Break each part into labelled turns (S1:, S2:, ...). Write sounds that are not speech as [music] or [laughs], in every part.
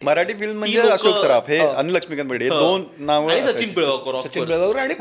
S1: Marathi film म्हणजे अशोक सराफ हे आणि लक्ष्मीकांत बेर्डे हे दोन नावं
S2: आणि सचिन. पिळगावकर
S3: सचिन. बेगावर आणि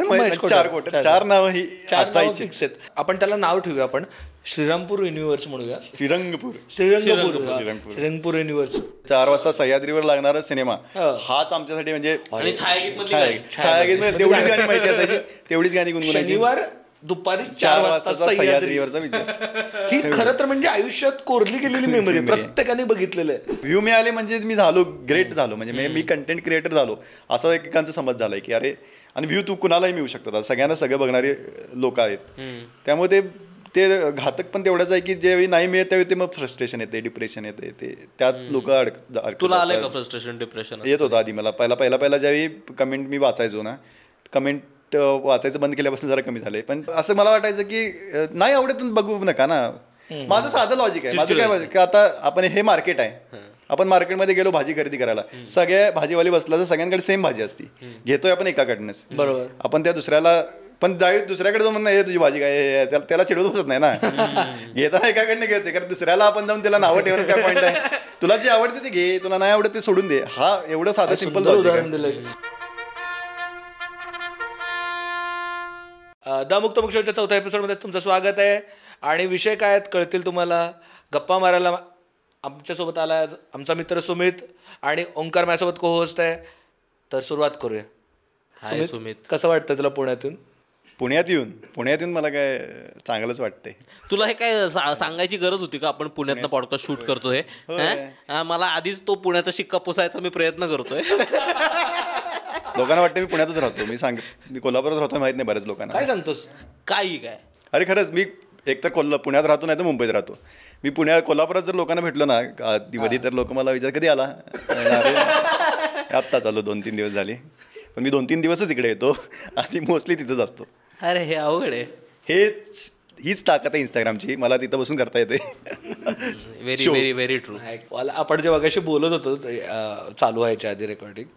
S1: चार. कोट चार नावं ही असायची.
S3: आपण त्याला नाव ठेवूया. आपण श्रीरामपूर युनिव्हर्स म्हणूया.
S1: श्रीरंगपूर.
S3: श्रीरंगपूर.
S1: श्रीरंगपूर.
S3: युनिव्हर्स
S1: चार वाजता सह्याद्रीवर लागणारा सिनेमा.
S3: हो.
S1: हाच आमच्यासाठी म्हणजे
S2: छायागीत
S1: छायागीत तेवढीच गाणी माहिती असायची. तेवढीच गाणी [laughs] गुणगुणायची.
S3: शनिवार दुपारी
S1: चार
S3: सह्याद्री.
S1: सह्याद्रीवरचा विचार [laughs]
S3: ही खरं तर म्हणजे आयुष्यात कोरली गेलेली [laughs] मेमरी प्रत्येकाने बघितलेलं आहे.
S1: व्ह्यू मिळाले म्हणजे मी झालो ग्रेट झालो. म्हणजे मी- कंटेंट क्रिएटर झालो. असं एकेकांचा समज झालाय की अरे आणि व्ह्यू तू कुणालाही मिळू शकतात. सगळ्यांना सगळं बघणारे लोक आहेत. त्यामुळे ते ते घातक पण तेवढंच आहे की ज्यावेळी नाही मिळत त्यावेळी ते मग फ्रस्ट्रेशन येते डिप्रेशन येते ते त्यात लोक अडक
S2: तुला
S1: अडकतात.
S2: का फ्रस्ट्रेशन डिप्रेशन
S1: येत होतं आधी मला. पहिला पहिला पहिला ज्यावेळी कमेंट मी वाचायचो ना कमेंट वाचायचं बंद केल्यापासून जरा कमी झालंय. पण असं मला वाटायचं की नाही आवडत बघू नका ना. माझं साधं लॉजिक आहे. माझं काय की आता आपण हे मार्केट आहे. आपण मार्केटमध्ये गेलो भाजी खरेदी करायला. सगळ्या भाजीवाली बसला तर सगळ्यांकडे सेम भाजी असती. घेतोय आपण एकाकडनंच
S3: बरोबर.
S1: आपण त्या दुसऱ्याला पण जावी दुसऱ्याकडे जाऊन म्हणणं, "हे तुझी भाजी काय हे- हे", त्याला चिडवत बसत नाही ना. घेताना एकाकडनं घेते कारण दुसऱ्याला आपण जाऊन त्याला नावं ठेवण्यात काय पॉईंट आहे. तुला जे आवडते ते घे तुला नाही आवडत ते सोडून दे. हा एवढं साधं सिंपल
S3: उदाहरण दिलंय. द मुक्त मुक्षच्या चौथ्या एपिसोडमध्ये तुमचं स्वागत आहे. आणि विषय काय आहेत कळतील तुम्हाला. गप्पा मारायला आमच्यासोबत आला आहे. आमचा मित्र सुमित आणि ओंकार माझ्यासोबत को होस्ट आहे. तर सुरुवात करूया.
S2: हाय सुमित
S3: कसं वाटतं तुला पुण्यातून?
S1: पुण्यात येऊन पुण्यात येऊन मला काय चांगलंच वाटतंय.
S2: तुला हे काय सा- सांगायची गरज होती का? आपण पुण्यातनं पॉडकास्ट शूट करतोय. हं? हा, मला आधीच तो पुण्याचा शिक्का पुसायचा मी प्रयत्न करतोय. [laughs]
S1: लोकांना वाटतं मी पुण्यातच राहतो. मी सांग मी कोल्हापुरात राहतो माहीत नाही बऱ्याच लोकांना.
S3: काय सांगतोस?
S2: काही काय?
S1: अरे खरंच मी एक तर कोल्हा पुण्यात राहतो नाही तर मुंबईत राहतो. मी पुण्यात कोल्हापुरात जर लोकांना भेटलो ना मध्ये तर लोक मला विचार कधी आला? अरे, आत्ताच आलो दोन तीन दिवस झाले. पण मी दोन तीन दिवसच इकडे येतो. आणि मोस्टली तिथंच असतो.
S2: अरे हे अवघड आहे.
S1: हेच हीच ताकद आहे इंस्टाग्रामची. मला तिथं बसून करता येते.
S2: व्हेरी व्हेरी व्हेरी ट्रू
S3: आपण जेव्हा कशी बोलत होतो अ, चालू व्हायच्या आधी रेकॉर्डिंग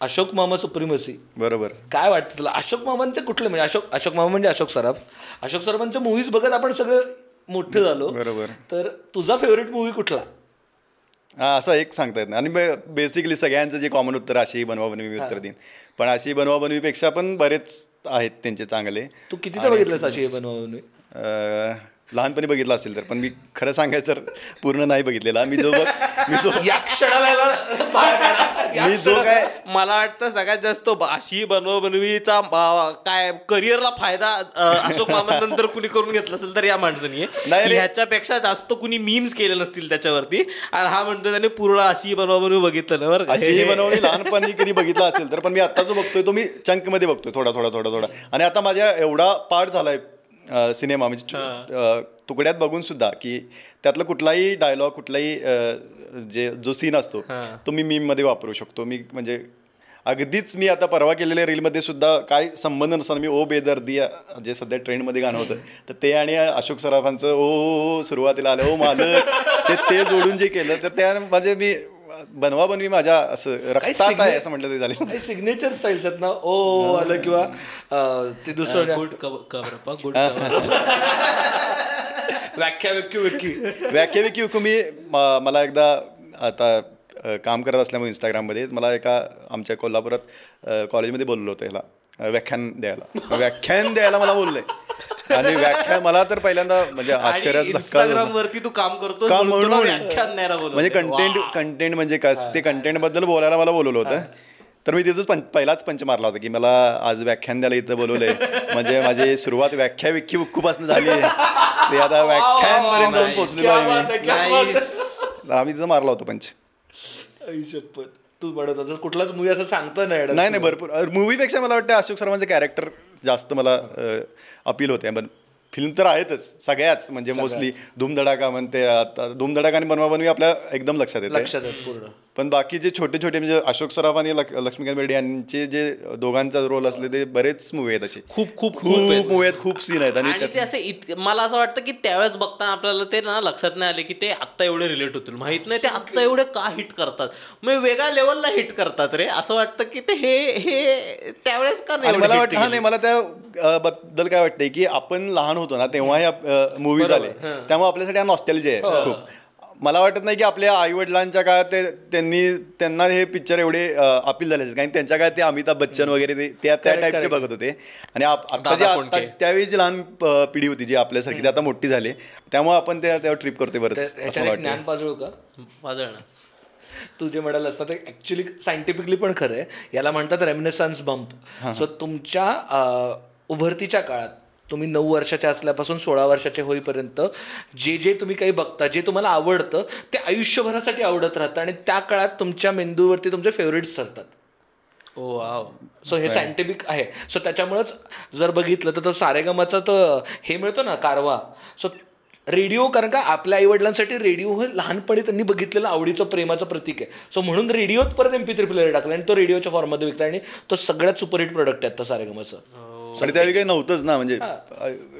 S3: अशोक मामा सुप्रीमसी
S1: बरोबर.
S3: काय वाटतं तुला? अशोक मामांचे कुठले म्हणजे? अशोक अशोक मामा म्हणजे अशोक सराफ. अशोक सराफांच्या मूवीज बघत आपण सगळं मोठे झालो.
S1: बरोबर.
S3: तर तुझा फेवरेट मूवी कुठला?
S1: हा असं एक सांगता येत नाही. आणि बेसिकली सगळ्यांचं जे कॉमन उत्तर अशी बनवा बनवी मी उत्तर देईन. पण अशी बनवा बनवीपेक्षा पण बरेच आहेत त्यांचे चांगले.
S3: तू कितीदा बघितलंस अशी बनवून
S1: अं, लहानपणी बघितलं असेल तर पण मी खरं सांगायचं तर पूर्ण नाही बघितलेला मी जो बघ मी जो
S3: या क्षणाला बाहेर काढा.
S1: मी जो काय
S2: मला वाटतं सगळ्यात जास्त अशी बनवा बनवीचा अं, काय करिअरला फायदा अं, अशोक मामानंतर कुणी करून घेतला असेल तर या माणसानी आहे.
S1: नाही रे.
S2: ह्याच्यापेक्षा जास्त कुणी मीम्स केले नसतील त्याच्यावरती आणि हा म्हणतो त्याने पूर्ण अशी बनवा बनवी बघितलं ना बरं का
S1: अशी बनवणी लहानपणी कधी बघितला असेल तर पण मी आता जो बघतोय तो मी चंकमध्ये बघतोय थोडा थोडा थोडा थोडा आणि आता माझ्या एवढा पार्ट झालाय सिनेमा म्हणजे तुकड्यात बघून सुद्धा की त्यातला कुठलाही डायलॉग कुठलाही जे जो सीन असतो तो मी मीममध्ये वापरू शकतो. मी म्हणजे अगदीच मी आता परवा केलेल्या रीलमध्ये सुद्धा काय संबंध नसताना मी ओ बेदर्दी जे सध्या ट्रेंडमध्ये गाणं होतं तर ते आणि अशोक सराफांचं ओ सुरुवातीला आलं ओ मालक ते ते जोडून जे केलं तर त्या म्हणजे मी बनवा बनवी माझ्या असं रक्तात आहे असं म्हटलं ते झाले
S3: सिग्नेचर स्टाईल्स आहेत ना? ओ आलं किंवा ते दुसरं
S2: गुड कवर गुड
S3: व्याख्या व्यक्यू व्यक्की
S1: व्याख्या विकी हुकू मी मला एकदा आता काम करत असल्यामुळे इंस्टाग्राममध्ये मला एका आमच्या कोल्हापुरात कॉलेजमध्ये बोललो होतं ह्याला. व्याख्यान द्यायला. व्याख्यान द्यायला मला बोललंय आणि व्याख्यान मला तर पहिल्यांदा म्हणजे आश्चर्याचा
S2: वरती तू काम करतो
S1: म्हणून. म्हणजे कंटेंट. कंटेंट म्हणजे काय? ते कंटेंटबद्दल बोलायला मला बोलवलं होतं. तर मी तिथंच पहिलाच पंच मारला होता की मला आज व्याख्यान द्यायला इथं बोलवलंय. म्हणजे माझी सुरुवात व्याख्या विख्खी उक्कूपासून झाली आहे. ते आता व्याख्यानपर्यंत जाऊन पोहोचलेलो आहे मी. आम्ही तिथं मारला होता पंच.
S3: तू म्हणत होता कुठलाच मूवी असं सांगता नाही.
S1: नाही नाही भरपूर मूवीपेक्षा मला वाटतं अशोक शर्माचे कॅरेक्टर जास्त मला अपील होते पण फिल्म तर आहेतच सगळ्याच. म्हणजे मोस्टली धूमधडाका म्हणते आता धूमधडाका आणि बनवा बनवी आपल्या एकदम लक्षात येते
S3: लक्षात आहे पूर्ण.
S1: पण बाकी जे छोटे छोटे म्हणजे अशोक सराफ आणि लक- लक्ष्मीकांत बेर्डे यांचे जे दोघांचा रोल असले ते बरेच मूवी आहेत असे.
S2: खूप खूप
S1: खूप मूवी आहेत. खूप सीन आहेत. आणि
S2: ते असे मला असं वाटतं की त्यावेळेस बघताना आपल्याला ते ना लक्षात नाही आले की ते आत्ता एवढे रिलेट होतील. माहीत नाही ते आत्ता एवढे का हिट करतात? मग वेगळ्या लेवलला हिट करतात रे. असं वाटतं की ते हे हे त्यावेळेस का नाही
S1: मला वाटतं हा? नाही मला त्या बद्दल काय वाटतंय की आपण लहान होतो ना तेव्हा या मूवी झाले. त्यामुळे आपल्यासाठी हा नॉस्टॅल्जी आहे खूप. मला वाटत नाही की आपल्या आई वडिलांच्या काळात ते त्यांनी त्यांना हे पिक्चर एवढे अपील झाले. कारण त्यांच्या काळात ते अमिताभ बच्चन वगैरे ते त्या त्या टाईपचे. बघत होते. आणि आता जे आता. त्यावेळी जी लहान पिढी होती जी आपल्यासारखी ती आता मोठी झाली. त्यामुळे आपण त्या त्यावर ट्रिप करतोय बरंच असं वाटतं
S3: ज्ञान पाजळू का?
S2: ना.
S3: तू जे म्हणाल असतं ते ऍक्च्युली सायंटिफिकली पण खरं आहे. याला म्हणतात रेमिनेसन्स बंप सो तुमच्या उभरतीच्या काळात तुम्ही नऊ वर्षाच्या असल्यापासून सोळा वर्षाचे होईपर्यंत जे जे तुम्ही काही बघता जे तुम्हाला आवडतं ते आयुष्यभरासाठी आवडत राहतं आणि त्या काळात तुमच्या मेंदूवरती तुमचे फेवरेट्स ठरतात.
S2: Oh wow.
S3: सो हे सायंटिफिक आहे. सो त्याच्यामुळंच जर बघितलं तर तो सारेगमाचा तर हे मिळतो ना कारवा. सो रेडिओ कारण का आपल्या आईवडिलांसाठी रेडिओ हे लहानपणी त्यांनी बघितलेलं आवडीचं प्रेमाचं प्रतीक आहे. सो म्हणून रेडिओत परत एम पी थ्री प्लेअर टाकला आणि तो रेडिओच्या फॉर्ममध्ये विकला आणि तो सगळ्यात सुपरहिट प्रोडक्ट आहे आता सारेगमाचं.
S1: आणि त्यावेळी काही नव्हतंच ना म्हणजे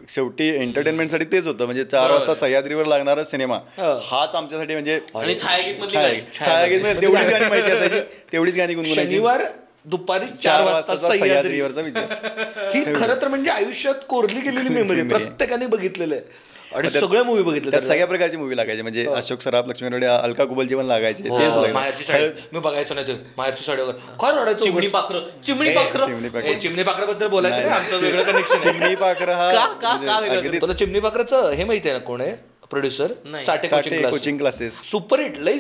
S1: शेवटी एंटरटेनमेंटसाठी तेच होतं म्हणजे चार वाजता सह्याद्रीवर लागणारा सिनेमा. हाच आमच्यासाठी म्हणजे
S2: आणि छायागीत.
S1: म्हणजे तेवढीच गाणी माहिती असायची. [laughs] तेवढीच गाणी गुणगुणायची.
S3: शनिवार दुपारी चार वाजता
S1: सह्याद्रीवरचा विचार
S3: ही खरं तर म्हणजे आयुष्यात कोरली गेलेली [laughs] मेमरी प्रत्येकाने बघितलेलं आहे. आणि सगळे मूवी बघितले
S1: त्यात सगळ्या प्रकारची मूवी लागायची. म्हणजे अशोक सराफ लक्ष्मी रोडे अलका कुबलची पण लागायचे.
S3: माहेरची साडी. मी बघायचो नाही ते. माहेरची साडी वगैरे. काय रडायचो?
S2: चिमणी पाखरं. चिमणी पाखरं.
S1: चिमणी
S3: चिमणी पाखराबद्दल बोलायचं आमचं वेगळं कनेक्शन
S1: चिमणी पाखर हा
S2: का- का-
S1: म्हणजे
S3: चिमणी पाखराचं हे माहिती आहे ना कोण आहे? प्रोड्युसर
S2: नाही.
S3: Chate coaching
S1: classes
S3: super hit लई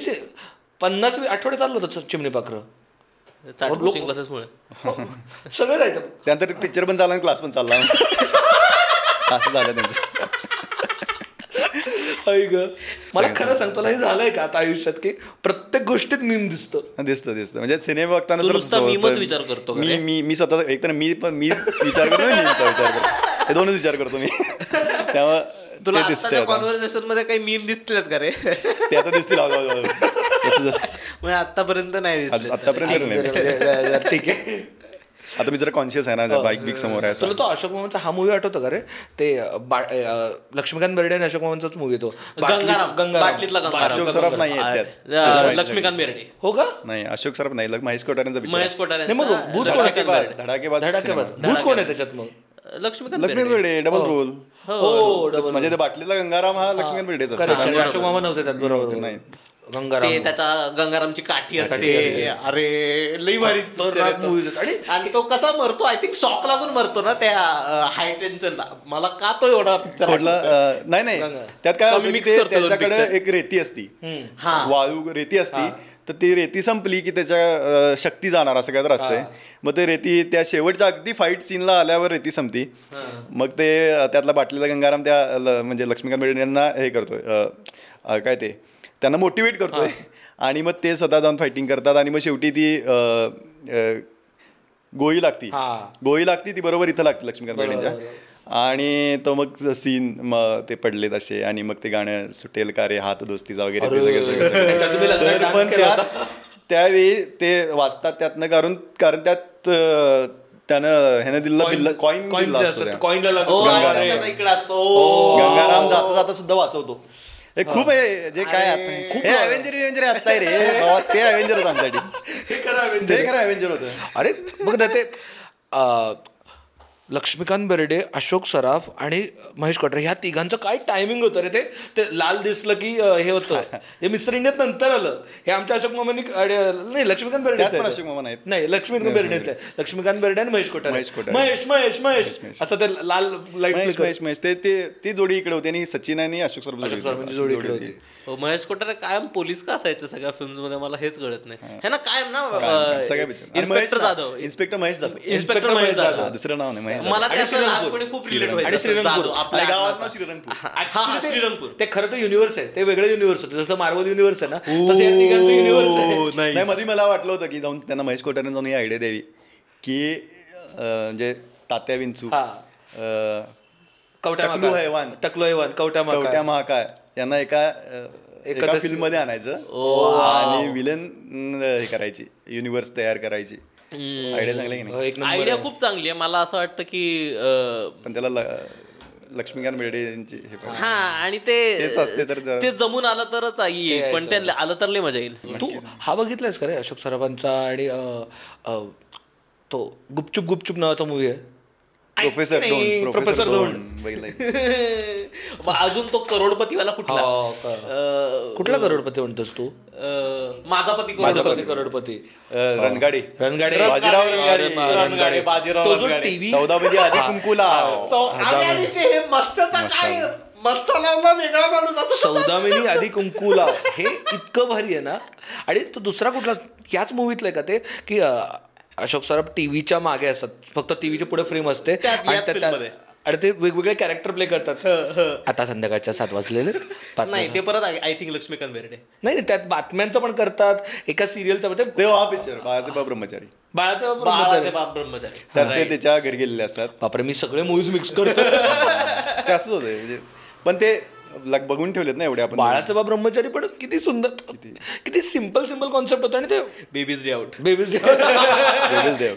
S3: पन्नास आठवडे चाललं होतं चिमणी पाखरं.
S2: चाट कोचिंग क्लासेसमुळे
S3: सगळं जायचं.
S1: त्यानंतर पिक्चर पण चालला क्लास पण चालला. [laughs] असं झालं त्यांचं.
S3: आई ग. मला खरं सांग. तुला हे झालंय का आता आयुष्यात की प्रत्येक गोष्टीत मीम दिसतं.
S1: दिसतं दिसतं. म्हणजे सिनेमा बघताना तर.
S2: विचार करतो
S1: मी? मी मी स्वतः एक तर मी पण मी विचार करतो मीमचा विचार करतो. हे दोनच विचार करतो मी. त्यामुळे
S2: तुला. कॉन्व्हर्सेशनमध्ये काही मीम दिसतील का रे?
S1: ते आता दिसतील [laughs]
S2: म्हणजे आतापर्यंत नाही दिसले.
S1: आतापर्यंत नाही
S3: ठीक आहे. [laughs]
S1: आता मी जरा कॉन्शियस आहे ना बाईक बिक समोर आहे
S3: तो अशोक मोहनचा हा मूवी आठवतो का रे? ते लक्ष्मीकांत बेर्डे आणि अशोक मोहनचाच मूवी तो
S1: अशोक सराफ नाही
S2: लक्ष्मीकांत बेर्डे.
S3: हो का?
S1: नाही अशोक सराफ नाही लग- महेश picture
S2: महेश कोठारे
S3: मग भूत कोण आहे
S1: धडाकेबाज धडाकेबाज
S3: धडाकेबाज. भूत कोण आहे त्याच्यात मग?
S2: लक्ष्मीकांत
S1: लक्ष्मी
S2: बेर्डे
S1: डबल रोल
S3: हो डबल
S1: म्हणजे ते बाटलीला गंगाराम हा लक्ष्मी बेर्डेच असतो.
S3: अशोक मामा नव्हते त्यात बरोबर.
S1: नाही.
S3: गंगाराम.
S2: ते त्याच्या गंगारामची काठी असते. अरे लई भारी picture आहे
S3: खतरनाक
S2: तो.
S3: movies आहेत. आणि
S2: आणि तो कसा मरतो आय थिंक शॉक लागून मरतो ना त्या हाय टेन्शनला मला का तो एवढा पिक्चर
S1: कुठला अं, नाही नाही. त्यात काय
S2: कमी
S1: होतं की
S2: mix
S1: ते
S2: करतो दोन
S1: त्याच्याकडे
S2: picture.
S1: एक रेती असती.
S2: हा.
S1: वाळू रेती असती. तर ती रेती संपली की त्याच्या अं, शक्ती जाणार असं काय तर असतंय मग ते रेती त्या शेवटच्या अगदी फाईट सीनला आल्यावर रेती संपती. मग ते अं, त्यातला बाटलीला गंगाराम त्या ल- म्हणजे लक्ष्मीकांत बेर्डे यांना हे करतोय अं, अं, काय ते? त्यांना मोटिवेट करतोय. आणि मग ते स्वतः जाऊन फायटिंग करतात आणि मग शेवटी ती गोळी लागती.
S3: हा.
S1: गोळी लागती ती बरोबर इथं लागते लक्ष्मीकांत बेर्डेंच्या. आणि तो मग सीन मग ते पडलेत असे आणि मग ते गाणं सुटेल का रे हात दोस्तीचा वगैरे तर पण त्यावेळी ते वाचतात त्यातनं कारण कारण त्यात त्यानं ह्यानं बिल्ला कॉईन दिला.
S3: कॉईनला
S2: ओ
S3: लागतो.
S1: गंगाराम. गंगाराम जाता जाता सुद्धा वाचवतो. हे खूप आहे जे काय आता खूप अवेंजर अवेंजर आता आहे रे. बाबा, ते अवेंजर होतं आमच्यासाठी.
S3: हे खरं
S1: ते खरं अवेंजर होतं.
S3: अरे बघ ना ते अं, लक्ष्मीकांत बेर्डे अशोक सराफ आणि महेश कोटरे ह्या तिघांचं काय टायमिंग होतं रे ते? ते लाल दिसलं की हे होतं. हे. मिस्टर इंडियात नंतर आलं. हे आमच्या अशोक मामांनी नाही लक्ष्मीकांत बेर्डे
S1: अशोक मामा नाहीत.
S3: नाही लक्ष्मीकांत बेर्डेच आहे. लक्ष्मीकांत बेर्डे आणि महेश कोटारे
S1: महेश कोठारे.
S3: महेश महेश महेश. असं ते लाल
S1: महेश
S3: लाइट
S1: महेश महेश. ते ते जोडी इकडे होती आणि सचिन आणि अशोक सर
S3: सराफांची जोडी इकडे होती.
S2: हो, महेश कोठारे कायम पोलीस का असायचे सगळ्या फिल्म्समध्ये मला हेच कळत नाही. हे. ना कायम ना
S1: सगळ्या picture.
S2: Inspector Jadhav.
S1: Inspector Mahesh Jadhav.
S2: Inspector Mahesh Jadhav.
S1: दुसरं नाव नाही
S2: मला
S3: श्रीरंगपूर.
S2: लहानपणी खूप रिलेट
S3: आणि
S2: व्हायचं.
S3: श्रीरंगपूर.
S2: जाधव, आपल्या
S1: आणि गावाचं
S2: आडनावाचं.
S1: नाव श्रीरंगपूर.
S2: हा, हा, श्रीरंगपूर.
S3: ते खरं तर युनिव्हर्स आहे. ते वेगळं युनिव्हर्स होतं. जसं मार्वल युनिव्हर्स आहे ना तसं या तिघांचं युनिव्हर्स आहे.
S1: मध्ये मला वाटलं होतं की जाऊन त्यांना महेश कोटाने जाऊन ही आयडिया द्यावी. की म्हणजे तात्या विंचू
S3: हा.
S1: टकलू
S3: माका.
S1: हैवान.
S3: टकलू हैवान कवट्या माका.
S1: कवट्या महाकाय यांना एका एका फिल्ममध्ये आणायचं. आणि विलन हे करायची. युनिव्हर्स तयार करायची. आयडिया चांगली आहे की
S3: हो,
S1: नाही
S2: आयडिया खूप चांगली आहे. मला असं वाटतं की
S1: पण त्याला लक्ष्मीकांत बेर्डे यांची हे
S2: हा आणि ते
S1: असते तर
S2: ते जमून आलं तरच येईल पण ते आलं तर लय मजा येईल.
S3: तू हा बघितलायस का रे अशोक सराफांचा आणि तो गुपचूप गुपचूप नावाचा मूवी आहे.
S1: Professor Don
S3: professor Don.
S2: अजून तो करोडपतीवाला कुठला?
S3: हो, कुठला करोडपती म्हणतोस तू?
S2: माझा पती
S3: करोडपती.
S2: करोडपती.
S3: करोडपती
S1: रणगाडी.
S3: रणगाडे.
S1: बाजीराव रणगाडे.
S2: रणगाडे, बाजीराव
S3: तो जो
S2: रणगाडे.
S3: टीव्ही
S1: चौदा म्हणजे आधी कुंकुला.
S2: ते हे मत्स्याचा काय? मत्स्य लावला वेगळा माणूस असं
S3: सौदामिनी आधी कुंकुला. हे इतकं भारी आहे ना. आणि तो दुसरा कुठला? याच मूवीतलं आहे का ते? की अशोक सराफ टीव्हीच्या मागे असतात. फक्त टीव्हीच्या पुढे फ्रेम असते. आणि ते वेगवेगळे कॅरेक्टर प्ले करतात. आता संध्याकाळच्या सात वाजलेले [laughs]
S2: नाही ते परत आय थिंक लक्ष्मीकांत बेर्डे.
S3: नाही नाही, त्यात बातम्यांचं पण करतात. एका सिरियलचं म्हणजे
S1: ते हा पिक्चर बाळासाहेब ब्रह्मचारी.
S3: बाळाचं
S2: बाळाचे बाप ब्रह्मचारी.
S1: ते त्याच्या घरी गेलेले असतात.
S3: बापरे मी सगळे मूवीज मिक्स करतो. [laughs]
S1: ते असंच होते म्हणजे पण ते बघून ठेवलेत ना एवढे आपण.
S3: बाळाचं बाप ब्रह्मचारी पण किती सुंदर किती? सिंपल सिंपल कॉन्सेप्ट होता आणि ते
S2: बेबीज डे आउट
S3: बेबीज
S1: वेगळेच देव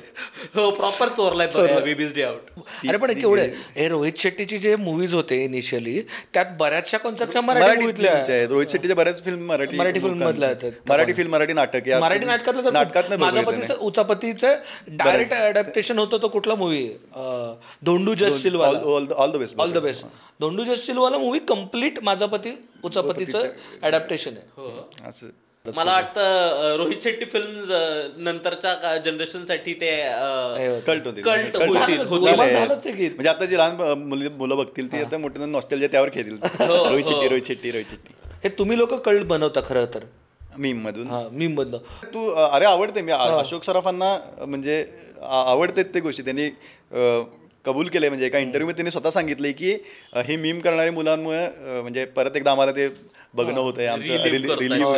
S2: हो प्रॉपर चोरलाय बेबीज डे आउट
S3: अरे पण केवढे हे रोहित शेट्टीचे जे मूवीज होते इनिशियली त्यात बऱ्याचशा कॉन्सेप्टच्या मराठी.
S1: रोहित शेट्टीच्या बऱ्याच फिल्म मराठी
S3: मराठी
S1: लोकांचं.
S3: मधल्या.
S1: मराठी फिल्म मराठी नाटक या
S3: मराठी नाटकातलं तर
S1: नाटकात
S3: माझा पतीचं उचापतीचं डायरेक्ट अडॅप्टेशन होतं तो कुठला movie Dhondu just सिलवाला.
S1: All the best
S3: all the best Dhondu just सिलवाला movie complete माझा पती उचापतीचं अडॅप्टेशन आहे.
S1: असं.
S2: मला वाटतं रोहित शेट्टी फिल्म नंतरच्या जनरेशनसाठी ते
S1: कल्ट होते.
S2: Cult
S1: Cult
S2: होतील,
S1: झाले.
S2: होतील.
S1: झाले.
S3: झालंच आहे की.
S1: म्हणजे आता जी लहान मुली- बघतील ती आता मोठ्या नॉस्टेलच्या त्यावर खेळतील. [laughs]
S2: हो,
S1: रोहित शेट्टी रोहित शेट्टी रोहित शेट्टी.
S3: हे तुम्ही लोक कल्ट बनवता खरं तर.
S1: मीम मधून
S3: हा मी बनव
S1: तू अरे आवडते मी. अशोक सराफांना म्हणजे आवडतेत ते गोष्टी. त्यांनी कबूल केले म्हणजे एका इंटरव्ह्यू त्यांनी स्वतः सांगितले की हे मीम करणाऱ्या मुलांमुळे म्हणजे परत एकदा आम्हाला ते बघणं होत आहे आमचं.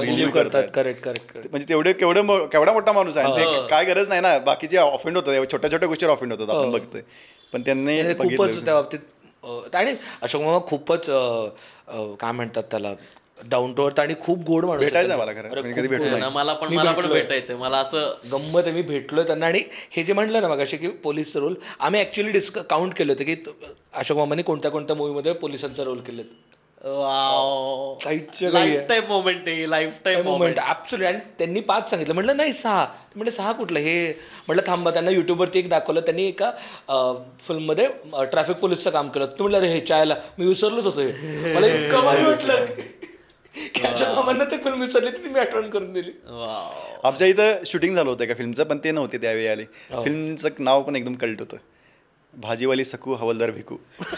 S1: रिलीव्ह
S3: करतात. करेक्ट करेक्ट
S1: म्हणजे तेवढे केवढं केवढा मोठा माणूस आहे. ते काय गरज नाही ना. बाकीचे ऑफेंड होतात. छोट्या छोट्या गोष्टीवर ऑफेंड होतात. आपण बघतोय. पण त्यांनी
S3: खूपच त्या बाबतीत आणि अशोक मामा खूपच काय म्हणतात त्याला डाऊन टू अर्थ आणि खूप गोड माणूस आहे.
S1: भेटायचं मला खरं. मी कधी भेटलो नाही.
S2: ना, मला पण मला पण भेटायचंय. मला असं
S3: गंमत आहे मी भेटलोय त्यांना. आणि हे जे म्हणलं ना मग की पोलीस रोल आम्ही ऍक्च्युली डिस्क काउंट केलं होतं की त- अशोक मामाने कोणत्या कोणत्या मूवीमध्ये पोलिसांचा रोल केलेत. काहीच्या काही
S2: लाईफ टाईम मोमेंट आहे लाईफ टाईम
S3: मोमेंट ऍब्सोल्युट आणि त्यांनी पाच सांगितलं. म्हटलं नाही सहा. ते म्हटलं सहा कुठलं? हे म्हटलं थांबा त्यांना युट्यूबवरती एक दाखवलं. त्यांनी एका फिल्ममध्ये ट्रॅफिक पोलीसचं काम केलं तुम्ही म्हटलं अरे हे चायला. मी विसरलोच होतो हे. मला इतकं भारी वाटलं. की मामांना ते फिल्म विसरली ती मी आठवण करून दिली.
S1: आमच्या इथं शूटिंग झालं होतं एका फिल्मचं पण ते नव्हते त्यावेळी आले. फिल्मचं नाव पण एकदम कल्ट होतं. भाजीवाली सकू हवलदार भिकू. [laughs]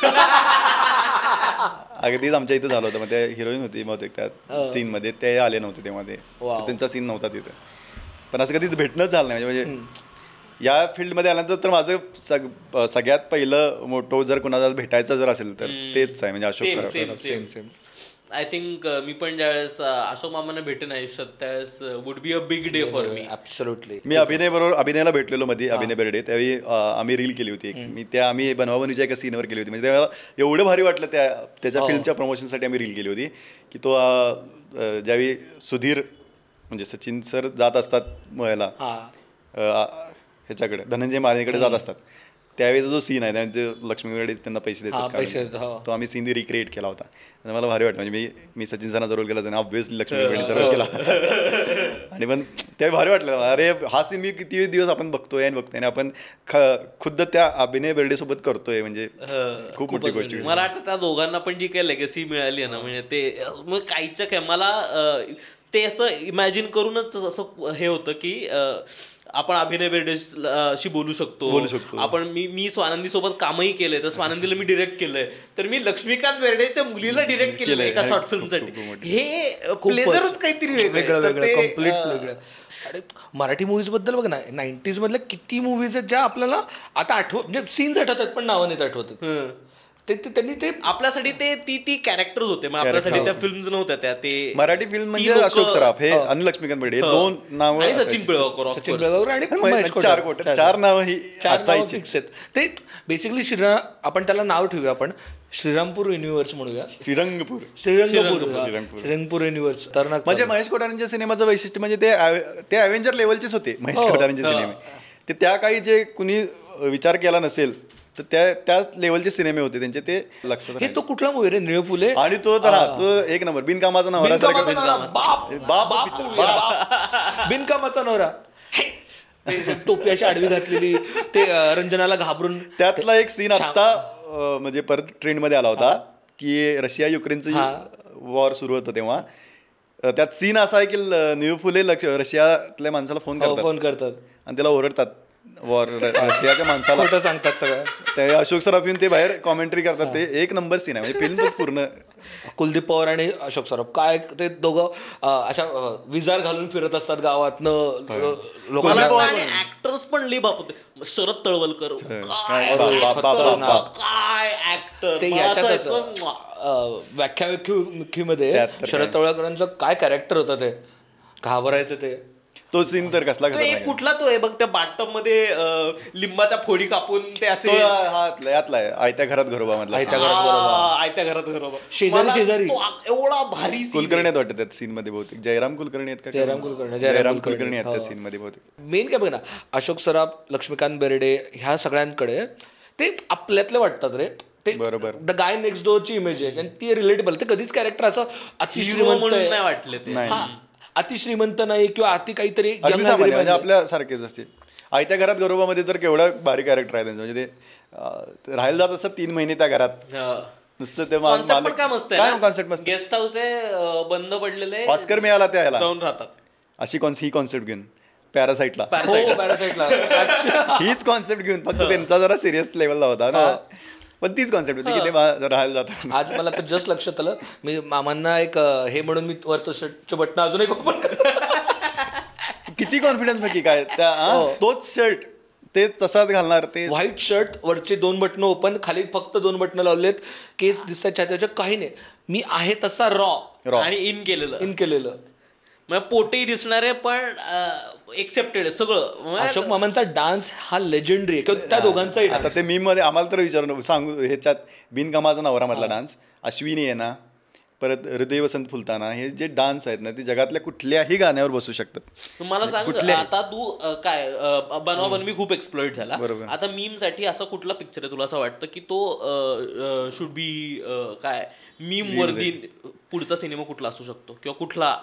S1: अगदीच आमच्या इथं झालं होतं. मग त्या हिरोईन होती बहुतेक त्या सीन मध्ये. ते आले नव्हते तेव्हा ते. तर त्यांचा सीन नव्हता तिथं. पण असं कधीच भेटणंच झालं नाही. म्हणजे म्हणजे या फील्डमध्ये आल्यानंतर तर माझं सग सगळ्यात पहिलं मोठो जर कुणाला भेटायचं जर असेल तर तेच आहे. म्हणजे Ashok
S2: same same same I think मी पण ज्यावेळेस अं, अशोक मामांना भेटेन आयुष्यात त्यावेळेस would be a big day for me
S3: absolutely
S1: मी अभिनय बरोबर अभिनयला भेटलेलो मध्ये अभिनय बेर्डे त्यावेळी अं, आम्ही रील केली होती एक. मी त्या आम्ही बनवाबनीच्या एका सीनवर केली होती. म्हणजे तेव्हा एवढं भारी वाटलं त्या त्याच्या फिल्मच्या प्रमोशनसाठी आम्ही रील केली होती की तो ज्यावेळी सुधीर म्हणजे सचिन सर जात असतात
S3: हा.
S1: अं, ह्याच्याकडे धनंजय मानेकडे जात असतात. त्यावेळेचा जो सीन आहे त्यांचे लक्ष्मीकडे त्यांना पैसे
S3: हा,
S1: देतात
S3: पैसे. देतात, हो.
S1: तो आम्ही सीन रिक्रिएट केला होता आणि मला भारी वाटलं म्हणजे मी मी सचिन सरांचा रोल केला त्याने ऑब्व्हियसली लक्ष्मी बेर्डेचा रोल केला आणि पण ते भारी वाटलं. अरे हा सीन मी किती दिवस आपण बघतोय आणि बघतोय आणि आपण ख- खुद्द त्या अभिनय बेर्डे सोबत करतोय म्हणजे खूप मोठी गोष्ट आहे.
S2: मला वाटतं त्या दोघांना पण जी काही लेगसी मिळाली आहे ना म्हणजे ते मग काहीच्या काय मला अं, ते असं इमॅजिन करूनच असं हे होतं की आपण अभिनय बेर्डेशी बोलू शकतो
S1: बोलू शकतो.
S2: आपण मी मी स्वानंदी सोबत कामही केलंय तर स्वानंदीला मी डिरेक्ट केलंय तर मी लक्ष्मीकांत बेर्डेच्या मुलीला डिरेक्ट केलंय. एका शॉर्ट फिल्मसाठी. हे प्लेजरच काहीतरी वेगळं
S3: वेगळं.
S2: तर
S3: वेगळं
S2: ते,
S3: कंप्लीट
S2: अं,
S3: वेगळं अरे मराठी मूवीजबद्दल बघ ना नाईन्टीज मधल्या किती मूवीज आहेत ज्या आपल्याला आता आठव म्हणजे सीन्स आठवतात पण नावं नाहीत आठवतात. ते त्यांनी ते
S2: आपल्यासाठी ते ती ती कॅरेक्टर्स होते. मग आपल्यासाठी त्या फिल्म्स नव्हत्या त्या ते
S1: मराठी फिल्म म्हणजे अशोक सराफ हे आणि लक्ष्मीकांत बेर्डे हे दोन नावं
S2: आणि सचिन. पिळगावकर
S3: सचिन. बेगावकर आणि
S1: चार. कोट चार नावं ही असायची.
S3: ते बेसिकली श्रीराम आपण त्याला नाव ठेवूया आपण. श्रीरामपूर युनिव्हर्स म्हणूया.
S1: श्रीरंगपूर.
S3: श्रीरंगपूर. हा.
S1: श्रीरंगपूर.
S3: युनिव्हर्स तर
S1: म्हणजे महेश कोठारेंच्या सिनेमाचं वैशिष्ट्य म्हणजे ते ते अव्हेंजर लेवलचेच होते महेश कोठारेंचे सिनेमे. ते त्या काही जे कुणी विचार केला नसेल तर त्या त्या लेवलचे सिनेमे होते त्यांचे ते लक्षात
S3: हे. तो कुठला मूवी रे? निळे फुले?
S1: आणि तो तर हा, तो एक नंबर बिनकामाचा नवरा
S3: बिनकामाचा
S1: सारखा
S3: नवरा. बाप
S1: बाप
S3: बाप
S1: picture,
S3: movie आहे, बाप. बिनकामाचा नवरा. हे, ते टोपी अशी आडवी घातलेली ते अं, रंजनाला घाबरून
S1: त्यातला एक सीन आत्ता अं, म्हणजे परत ट्रेंडमध्ये आला होता की रशिया युक्रेनचं वॉर सुरू होतं तेव्हा. अं, त्यात सीन असा आहे की ल- निळू फुले लक्ष रशियातल्या माणसाला फोन करतात.
S3: हो, फोन करतात.
S1: आणि त्याला ओरडतात. वॉर रशियाच्या माणसाला.
S3: खोटं सांगतात सगळं.
S1: ते अशोक सराफ येऊन ते बाहेर कॉमेंट्री करतात ते एक नंबर सीन आहे. म्हणजे फिल्मच पूर्ण.
S3: कुलदीप पवार आणि अशोक सराफ काय ते दोघं अशा विजार घालून फिरत असतात गावातनं लोकांना.
S2: ऍक्टर्स पण. लई बाप होते. शरद तळवलकर काय ऍक्टर
S3: ते व्याख्या शरद तळवळकरांचं काय कॅरेक्टर होतं ते? घाबरायचं ते.
S1: तो सीन तर कसला
S2: तो एक. कुठला तो आहे बघ त्या बाटममध्ये अं, लिंबाच्या फोडी कापून ते असे
S1: हा- हा यातला आहे आयत्या घरात घरोबा मधला
S3: आयत्या घरात.
S2: हा, आयत्या घरात घरोबा
S3: शेजारी-
S2: मला
S3: शेजारी.
S2: तो आ- एवढा भारी
S1: कुलकर्णी आहेत वाटतं त्यात सीन मध्ये बहुतेक जयराम कुलकर्णी आहेत का
S3: जयराम कुलकर्णी, जयराम
S1: जयराम
S3: कुलकर्णी,
S1: आहेत त्या
S3: हो.
S1: सीन मध्ये बहुतेक
S3: मेन काय बघ ना अशोक सराफ लक्ष्मीकांत बेर्डे ह्या सगळ्यांकडे ते आपल्यातले वाटतात रे ते
S1: बरोबर.
S3: द गाय नेक्स्ट डोअरची इमेज आहे आणि ती रिलेटेबल ते कधीच कॅरेक्टर असं अतिश्रीमंत
S2: म्हणून. नाही वाटले ते
S3: हा अतिश्रीमंत नाही किंवा अति काहीतरी
S1: अगदी सामान्य म्हणजे. आपल्या सारखेच असते आयत्या घरात गरोबामध्ये तर केवढं भारी कॅरेक्टर आहे त्यांचं. म्हणजे ते राहायला जात असतात तीन महिने त्या घरात. नुसतं ते मा-
S2: कॉन्सेप्ट पण
S1: मालक-
S2: काय मस्त
S1: काय कॉन्सेप्ट मस्त?
S2: गेस्ट हाऊस आहे अं, बंद पडलेले
S1: ऑस्कर मिळाला त्याला
S2: जाऊन राहतात.
S1: अशी कॉन्स ही कॉन्सेप्ट घेऊन. पॅरासाईटला
S3: हो Parasite ला. [laughs]
S1: हीच कॉन्सेप्ट घेऊन फक्त त्यांचा जरा सिरियस लेवलला होता ना? पण तीच कॉन्सेप्ट होती की ते राहायला जातात
S3: आज मला तर जस्ट लक्षात आलं. मी मामांना एक हे म्हणून मी वरचं शर्टचं बटन अजून एक ओपन
S1: किती कॉन्फिडन्स नक्की काय? त्या हा? तोच शर्ट ते तसाच घालणार ते
S3: व्हाईट शर्ट वरचे दोन बटणं ओपन खाली फक्त दोन बटणं लावलेत. केस दिसतात छात्याच्या काही नाही. मी आहे तसा रॉ
S1: Raw.
S2: आणि इन केलेलं.
S3: इन केलेलं.
S2: मग पोटेही दिसणारे पण एक्सेप्टेड सगळं. मग
S3: अशोक मामांचा डान्स हा लेजेंडरी आहे. किंवा त्या दोघांचाही
S1: आता
S3: dance.
S1: ते मीममध्ये आम्हाला तर विचारू सांगू ह्याच्यात बिनकामाचा नवरा मधला डान्स अश्विनी आहे ना परत हृदय वसंत फुलताना हे जे डान्स आहेत ना ते जगातल्या कुठल्याही गाण्यावर बसू शकतात.
S2: तुम्हाला सांग
S1: कुठल्याही.
S2: आता तू काय बनवा बनवी खूप एक्सप्लोइट झाला.
S1: बरोबर.
S2: आता मीमसाठी असा कुठला पिक्चर आहे तुला असं वाटतं की तो शुड बी काय? मीम वर्दी पुढचा सिनेमा कुठला असू शकतो? किंवा कुठला?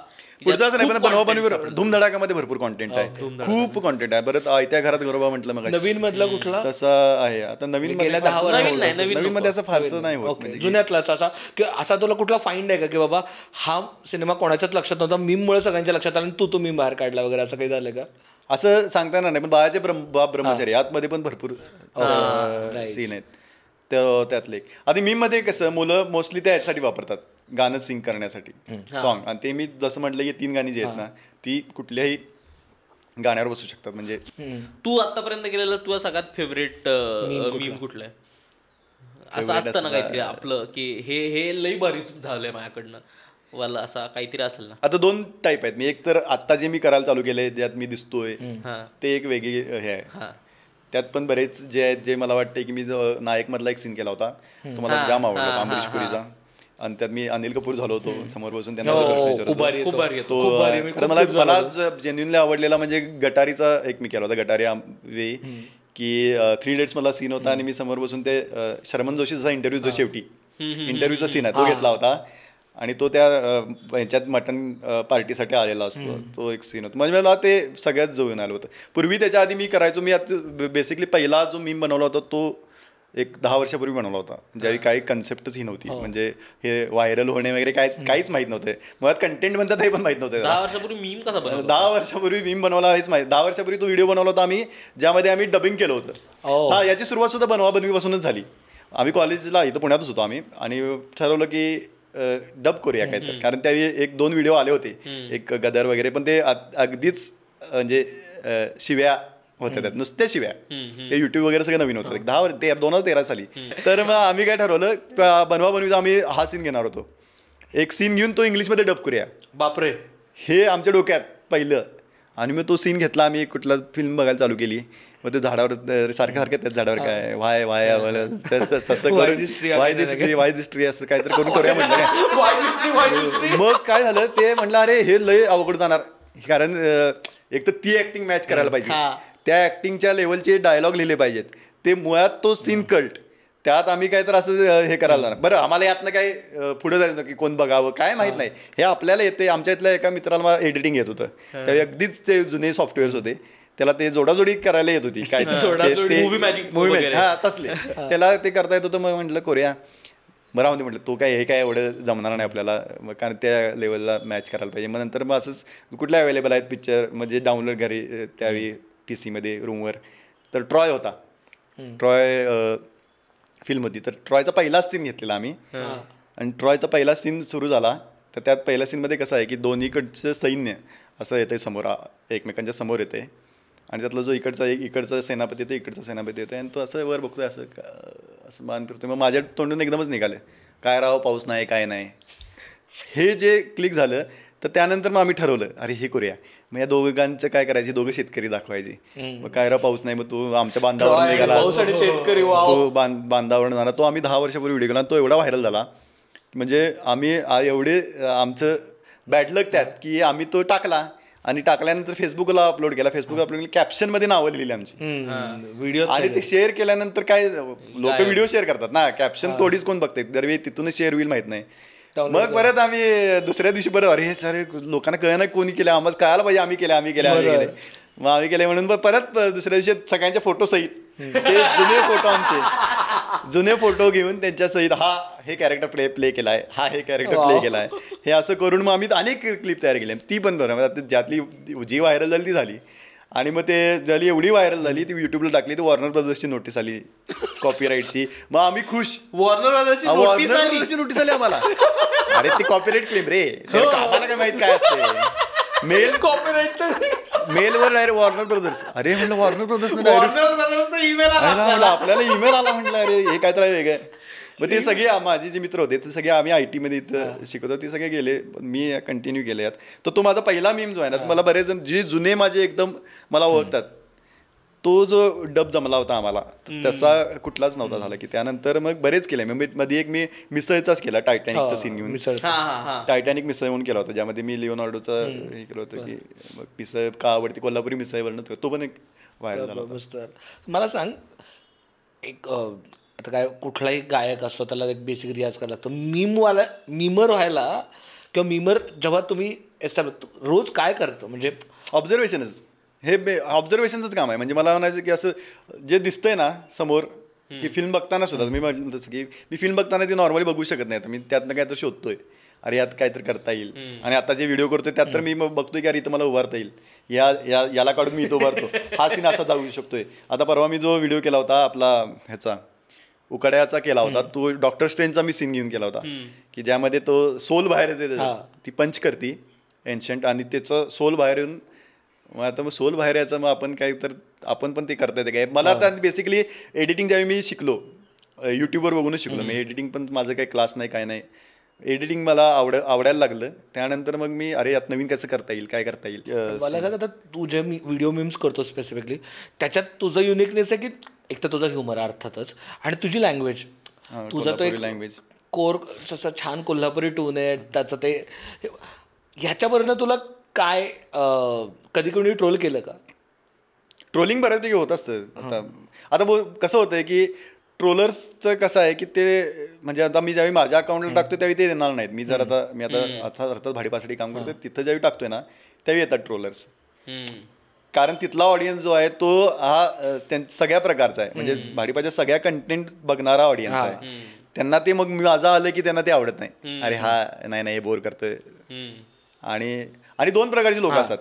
S1: पुढचं असं नाही पण बनवा. धूमधडाकामध्ये भरपूर कॉन्टेंट आहे. खूप कॉन्टेंट आहे. परत आयत्या घरात गरोबा म्हटलं मग
S3: नवीन मधला कुठला?
S1: तसा आहे. आता नवीन.
S2: नवीन
S1: मध्ये. असं फारसं नाही होत. म्हणजे
S3: जुन्यातलाच असा की असा तुला कुठला फाईंड आहे का? की बाबा हा सिनेमा कोणाच्याच लक्षात नव्हता. मीम मुळे सगळ्यांच्या लक्षात आला तू तो मीम बाहेर काढला वगैरे. असं काही झालं का?
S1: असं सांगता येणार नाही पण बाळाचे ब्रह्म बाप ब्रह्मचारी आतमध्ये पण भरपूर. सीन आहेत. त्या- त्यातले एक. आधी मीममध्ये कसं मुलं मोस्टली त्या याच्यासाठी वापरतात गाणं सिंग करण्यासाठी. सॉन्ग आणि ते मी जसं म्हटलं की तीन गाणी जी आहेत ना ती कुठल्याही गाण्यावर बसू शकतात. म्हणजे
S2: तू आतापर्यंत गेलेलं तुझं सगळ्यात फेवरेट मीम कुठलं? आहे? असं असतं ना काहीतरी आपलं की हे हे लई भारी झालंय माझ्याकडनं. वाला असा काहीतरी असेल ना.
S1: आता दोन टाईप आहेत. मी एक तर आत्ता जे मी करायला चालू केलंय ज्यात मी दिसतोय
S2: हा.
S1: ते एक वेगळी हे आहे.
S2: हा.
S1: त्यात पण बरेच जे आहेत जे मला वाटते की मी जो नायक मधला एक सीन केला होता तो मला जाम आवडला अमरीश. पुरीचा. आणि त्यात मी अनिल कपूर झालो होतो समोर बसून त्यांना
S3: हो,
S1: मला जेन्युनली आवडलेला म्हणजे गटारीचा एक मी केला होता गटारी वे की थ्री डेट्स मला सीन होता आणि मी समोर बसून ते शर्मन जोशीचा इंटरव्ह्यू जो शेवटी. इंटरव्ह्यूचा सीन आहे तो घेतला होता. आणि तो त्या ह्याच्यात मटन पार्टीसाठी आलेला असतो. तो एक सीन होता. म्हणजे मला ते सगळ्यात जवळून आलं होतं. पूर्वी त्याच्या आधी मी करायचो मी आता बेसिकली पहिला जो मीम बनवला होता तो एक दहा वर्षापूर्वी बनवला होता. ज्यावेळी काही कन्सेप्टच ही नव्हती. म्हणजे हे व्हायरल होणे वगैरे काहीच काहीच माहीत नव्हते. मुळात कंटेंट म्हणतात हे पण माहीत नव्हतं.
S2: दहा वर्षापूर्वी मीम कसा बनवला
S1: दहा वर्षापूर्वी मीम बनवला हेच माहिती दहा वर्षापूर्वी तो व्हिडिओ बनवला होता आम्ही ज्यामध्ये आम्ही डबिंग केलं. होतं. हा. याची सुरुवात सुद्धा बनवा बनवीपासूनच झाली. आम्ही कॉलेजला इथं पुण्यातच होतो आम्ही. आणि ठरवलं की डब करूया काहीतरी. कारण त्यावेळी एक दोन व्हिडिओ आले होते. एक गदर वगैरे. पण ते अग- अगदीच म्हणजे शिव्या होत्या त्यात. नुसत्या शिव्या. ते युट्यूब वगैरे सगळं नवीन होतं. दहा वर- ते दोन हजार तेरा साली. तर मग आम्ही काय ठरवलं बनवा बनवीचा आम्ही हा सीन घेणार होतो. एक सीन घेऊन तो इंग्लिशमध्ये डब करूया.
S3: बापरे.
S1: हे आमच्या डोक्यात पहिलं. आणि मग तो सीन घेतला आम्ही कुठला फिल्म बघायला चालू केली. मग तो झाडावर सारखं सारखं त्याच झाडावर काय वाय वाय वाय, तस- करून why
S3: again
S1: this
S3: and
S1: tree why this tree असं काहीतरी करून करूया म्हटलं [laughs] मग काय झालं ते म्हटलं अरे हे लय अवघड जाणार. कारण एक तर ती ऍक्टिंग मॅच करायला पाहिजे. त्या ऍक्टिंगच्या लेवलचे डायलॉग लिहिले पाहिजेत. ते मुळात तो सीन कल्ट त्यात आम्ही काय तर असं हे करायला बरं आम्हाला यातनं काय अं, पुढे जायचं की कोण बघावं काय माहीत नाही. हे आपल्याला येते आमच्या इथल्या एका मित्राला एडिटिंग येत होतं. त्यावेळी अगदीच ते जुने सॉफ्टवेअर्स होते. त्याला ते जोडाजोडी करायला येत होती काय
S2: magic. वगैरे.
S1: हा तसले. त्याला ते करता येत होतं मग म्हटलं करूया. बरं दे म्हटलं तो काय हे काय एवढं जमणार नाही आपल्याला. कारण त्या लेवलला मॅच करायला पाहिजे. मग नंतर मग असंच कुठल्या अवेलेबल आहेत पिक्चर म्हणजे डाउनलोड घरी त्यावेळी पी सीमध्ये रूमवर तर ट्रॉय होता. ट्रॉय फिल्म होती. तर ट्रॉयचा पहिलाच सीन घेतलेला आम्ही. आणि ट्रॉयचा पहिला सीन सुरू झाला. तर त्यात पहिल्या सीनमध्ये कसं आहे की दोन्हीकडचं सैन्य असं येते समोर एकमेकांच्या समोर येते आणि त्यातला जो इकडचा एक इकडचा सेनापती येतो इकडचा सेनापती येतो आणि तो असं वर बघतोय असं असं मान फिरतोय. मग माझ्या तोंडून एकदमच निघाले. काय राव पाऊस नाही काय नाही. हे जे क्लिक झालं तर त्यानंतर मग आम्ही ठरवलं अरे हे करूया. मग या दोघांचं काय करायची? दोघं शेतकरी दाखवायची. मग काय राव पाऊस नाही मग तू आमच्या बांधावर निघाला.
S3: शेतकरी
S1: तो बांधावर झाला तो आम्ही दहा वर्षापूर्वी व्हिडिओ केला आणि तो एवढा व्हायरल झाला. म्हणजे आम्ही एवढे आमचं बॅड लक त्यात की आम्ही तो टाकला. आणि टाकल्यानंतर फेसबुकला अपलोड केला. फेसबुकला अपलोड केली. कॅप्शनमध्ये नावं लिहिली आमची.
S3: व्हिडिओ
S1: आणि ते शेअर केल्यानंतर काय लोक व्हिडिओ शेअर करतात ना. कॅप्शन थोडीच कोण बघते दरवेळी तिथूनच शेअर होईल माहीत नाही. मग परत आम्ही दुसऱ्या दिवशी परत अरे सर लोकांना कळ नाही कोणी केलं आम्हाला कळायला पाहिजे आम्ही केले आम्ही केले आम्ही केले. मग आम्ही केले म्हणून परत दुसऱ्या दिवशी सगळ्यांच्या फोटो सहित. ते जुने फोटो आमचे. जुने फोटो घेऊन त्यांच्या सहित हा हे कॅरेक्टर प्ले प्ले केलाय हा हे कॅरेक्टर प्ले केलाय. हे असं करून मग आम्ही अनेक क्लिप तयार केल्या ती पण बरं आता ज्यातली जी व्हायरल झाली ती झाली. आणि मग ते झाली एवढी व्हायरल झाली ती युट्यूबला टाकली ती वॉर्नर ब्रदर्सची नोटीस आली. कॉपीराईटची मग आम्ही खुश.
S2: वॉर्नर ब्रदर्सची नोटीस आली.
S1: आम्हाला. अरे ते कॉपीराईट क्लेम रे. आम्हाला काय माहीत काय असते मेल
S3: कॉपीराईट
S1: मेलवर डायरेक्ट वॉर्नर ब्रदर्स अरे म्हणलं वॉर्नर ब्रदर्स
S2: आपल्याला.
S1: ईमेल आला म्हटलं अरे हे काय तर वेगळं मग ते सगळे माझे जे मित्र होते ते सगळे आम्ही आय टी मध्ये इथं शिकवतो ते सगळे गेले. पण मी कंटिन्यू केले यात. तर तो माझा पहिला मीम जो आहे ना तो मला बरेच जण जे जुने माझे एकदम मला ओळखतात तो जो डब जमला होता आम्हाला तसा कुठलाच नव्हता झाला की. त्यानंतर मग बरेच केले. मी मध्ये एक मी मिसळचाच केला टायटॅनिकचा सीन घेऊन.
S3: मिसळ
S2: हा हा हा.
S1: टायटॅनिक मिसळ म्हणून केला होता ज्यामध्ये मी लिओनार्डोचा हे केलं होतं की मग मिसळ का आवडती कोल्हापुरी मिसळ वर्णन तो पण एक व्हायरल झाला
S3: मला सांग एक आता काय कुठलाही गायक असतो त्याला एक बेसिक रियाज करायला लागतो. मीमवाला मीमर व्हायला किंवा मीमर जेव्हा तुम्ही एस्टॅब्लिश रोज काय करतो? म्हणजे
S1: ऑब्झर्वेशनच हे ऑब्झर्वेशनच काम आहे. म्हणजे मला म्हणायचं की असं जे दिसतंय ना समोर की फिल्म बघताना सुद्धा मी तसं की मी फिल्म बघताना ती नॉर्मली बघू शकत नाही. तर मी त्यातनं काय तर शोधतोय. अरे यात काय तर करता येईल. आणि आता जे व्हिडिओ करतोय त्यात तर मी मग बघतोय की अरे इथं मला उभारता येईल. या या याला काढून मी इथं उभारतो. हा सीन असा जाऊ शकतोय. आता परवा मी जो व्हिडिओ केला होता आपला ह्याचा उकड्याचा केला होता. तो डॉक्टर स्ट्रेनचा मी सीन घेऊन केला होता. की ज्यामध्ये तो सोल बाहेर येते. ती पंच करती एन्शंट आणि त्याचं सोल बाहेर येऊन मग आता मग सोल बाहेर यायचं मग आपण काय तर आपण पण ते करता येते काय? मला आता बेसिकली एडिटिंग ज्यावेळी मी शिकलो यूट्यूबवर बघूनच शिकलो. मी एडिटिंग पण माझं काही क्लास नाही काय नाही. एडिटिंग मला आवड आवडायला लागलं. त्यानंतर मग मी अरे यात नवीन कसं करता येईल? काय करता येईल?
S3: मला सांग आता तू जे मी व्हिडिओ मीम्स करतो स्पेसिफिकली त्याच्यात तुझं युनिकनेस आहे की एक तर तुझा ह्युमर अर्थातच आणि तुझी लँग्वेज तुझा तो
S1: language.
S3: कोर तसं छान कोल्हापुरी टून आहे त्याचं ते ह्याच्यावरनं तुला काय कधी कोणी ट्रोल केलं का?
S1: ट्रोलिंग बऱ्यापैकी होत असतं. आता आता कसं होतंय की ट्रोलर्सचं कसं आहे की ते म्हणजे आता मी ज्यावेळी माझ्या अकाउंटला टाकतो त्यावेळी ते देणार नाहीत. मी जर आता मी आता आता अर्थात भाडीपासाठी काम करतोय तिथं ज्यावेळी टाकतोय ना त्यावेळी येतात ट्रोलर्स. कारण तिथला ऑडियन्स जो आहे तो हा सगळ्या प्रकारचा आहे. म्हणजे भाडीपाच्या सगळ्या कंटेंट बघणारा ऑडियन्स आहे. त्यांना ते मग माझं आलं की त्यांना ते आवडत नाही. अरे हा नाही नाही बोर करतोय. आणि आणि दोन प्रकारची लोक असतात.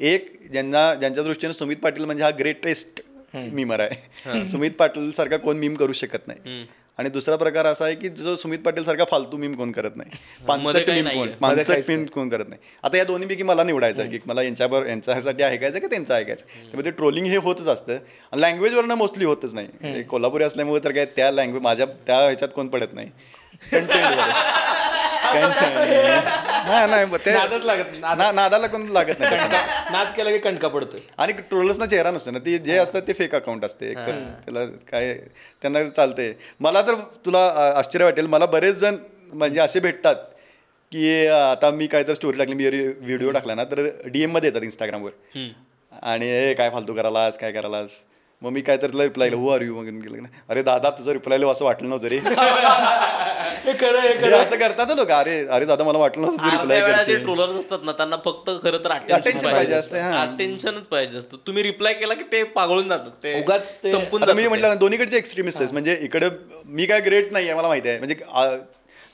S1: एक ज्यांना ज्यांच्या दृष्टीने सुमित पाटील म्हणजे हा ग्रेटेस्ट मीमर आहे. [laughs] सुमित पाटील सारखा कोण मीम करू शकत नाही. आणि दुसरा प्रकार असा आहे की जो सुमित पाटील सारखा फालतू मीम कोण करत नाही. [laughs] पानसट मीम कोण
S2: नाहीये.
S1: पानसट मीम कोण करत नाही. आता या दोन्हीपैकी मला निवडायचं आहे की मला यांच्याबरोबर यांच्यासाठी ऐकायचं की त्यांचं ऐकायचं? त्यामुळे ट्रोलिंग हे होतच असतं. लँग्वेजवरनं मोस्टली होतच नाही. हे कोल्हापुरी असल्यामुळे तर काय त्या लँग्वेज माझ्या त्या ह्याच्यात कोण पडत नाही. [laughs] नाही. नाही मग ते
S3: नादच लागत नाही. नाद-
S1: ना- नादाला कोण लागत नाही तसं.
S3: नाद केला की कणका पडतोय.
S1: आणि ट्रोलर्सना चेहरा नसतो ना ते जे असतात ते फेक अकाउंट असते. एक तर त्याला काय त्यांना चालतंय. मला तर तुला अ, आश्चर्य वाटेल. मला बरेच जण म्हणजे असे भेटतात की अ, आता मी काय तर स्टोरी टाकली मी व्हिडिओ टाकला ना तर डीएममध्ये येतात इंस्टाग्रामवर आणि काय फालतू करायलास? काय करायलास? मग मी काय तर रिप्लाय हु आर यू मग गेलं. अरे दादा तुझं रिप्लाय असं वाटलं नव्हतं रे. [laughs]
S3: हे खरं हे
S1: हे. असं करतात लोक. अरे अरे दादा मला वाटलं नव्हतं रिप्लाय
S2: ट्रोलर्स असतात ना त्यांना फक्त खरं तर
S1: Attention
S2: अटेन्शन
S1: पाहिजे असते, हा.
S2: अटेन्शनच पाहिजे असतं. तुम्ही रिप्लाय केला की ते पागळून जातात. ते
S3: उगाच
S2: संपून
S1: मी म्हटलं ना दोन्हीकडचे एक्स्ट्रीमिस्ट आहे म्हणजे इकडे मी काय ग्रेट नाही आहे मला माहिती आहे. म्हणजे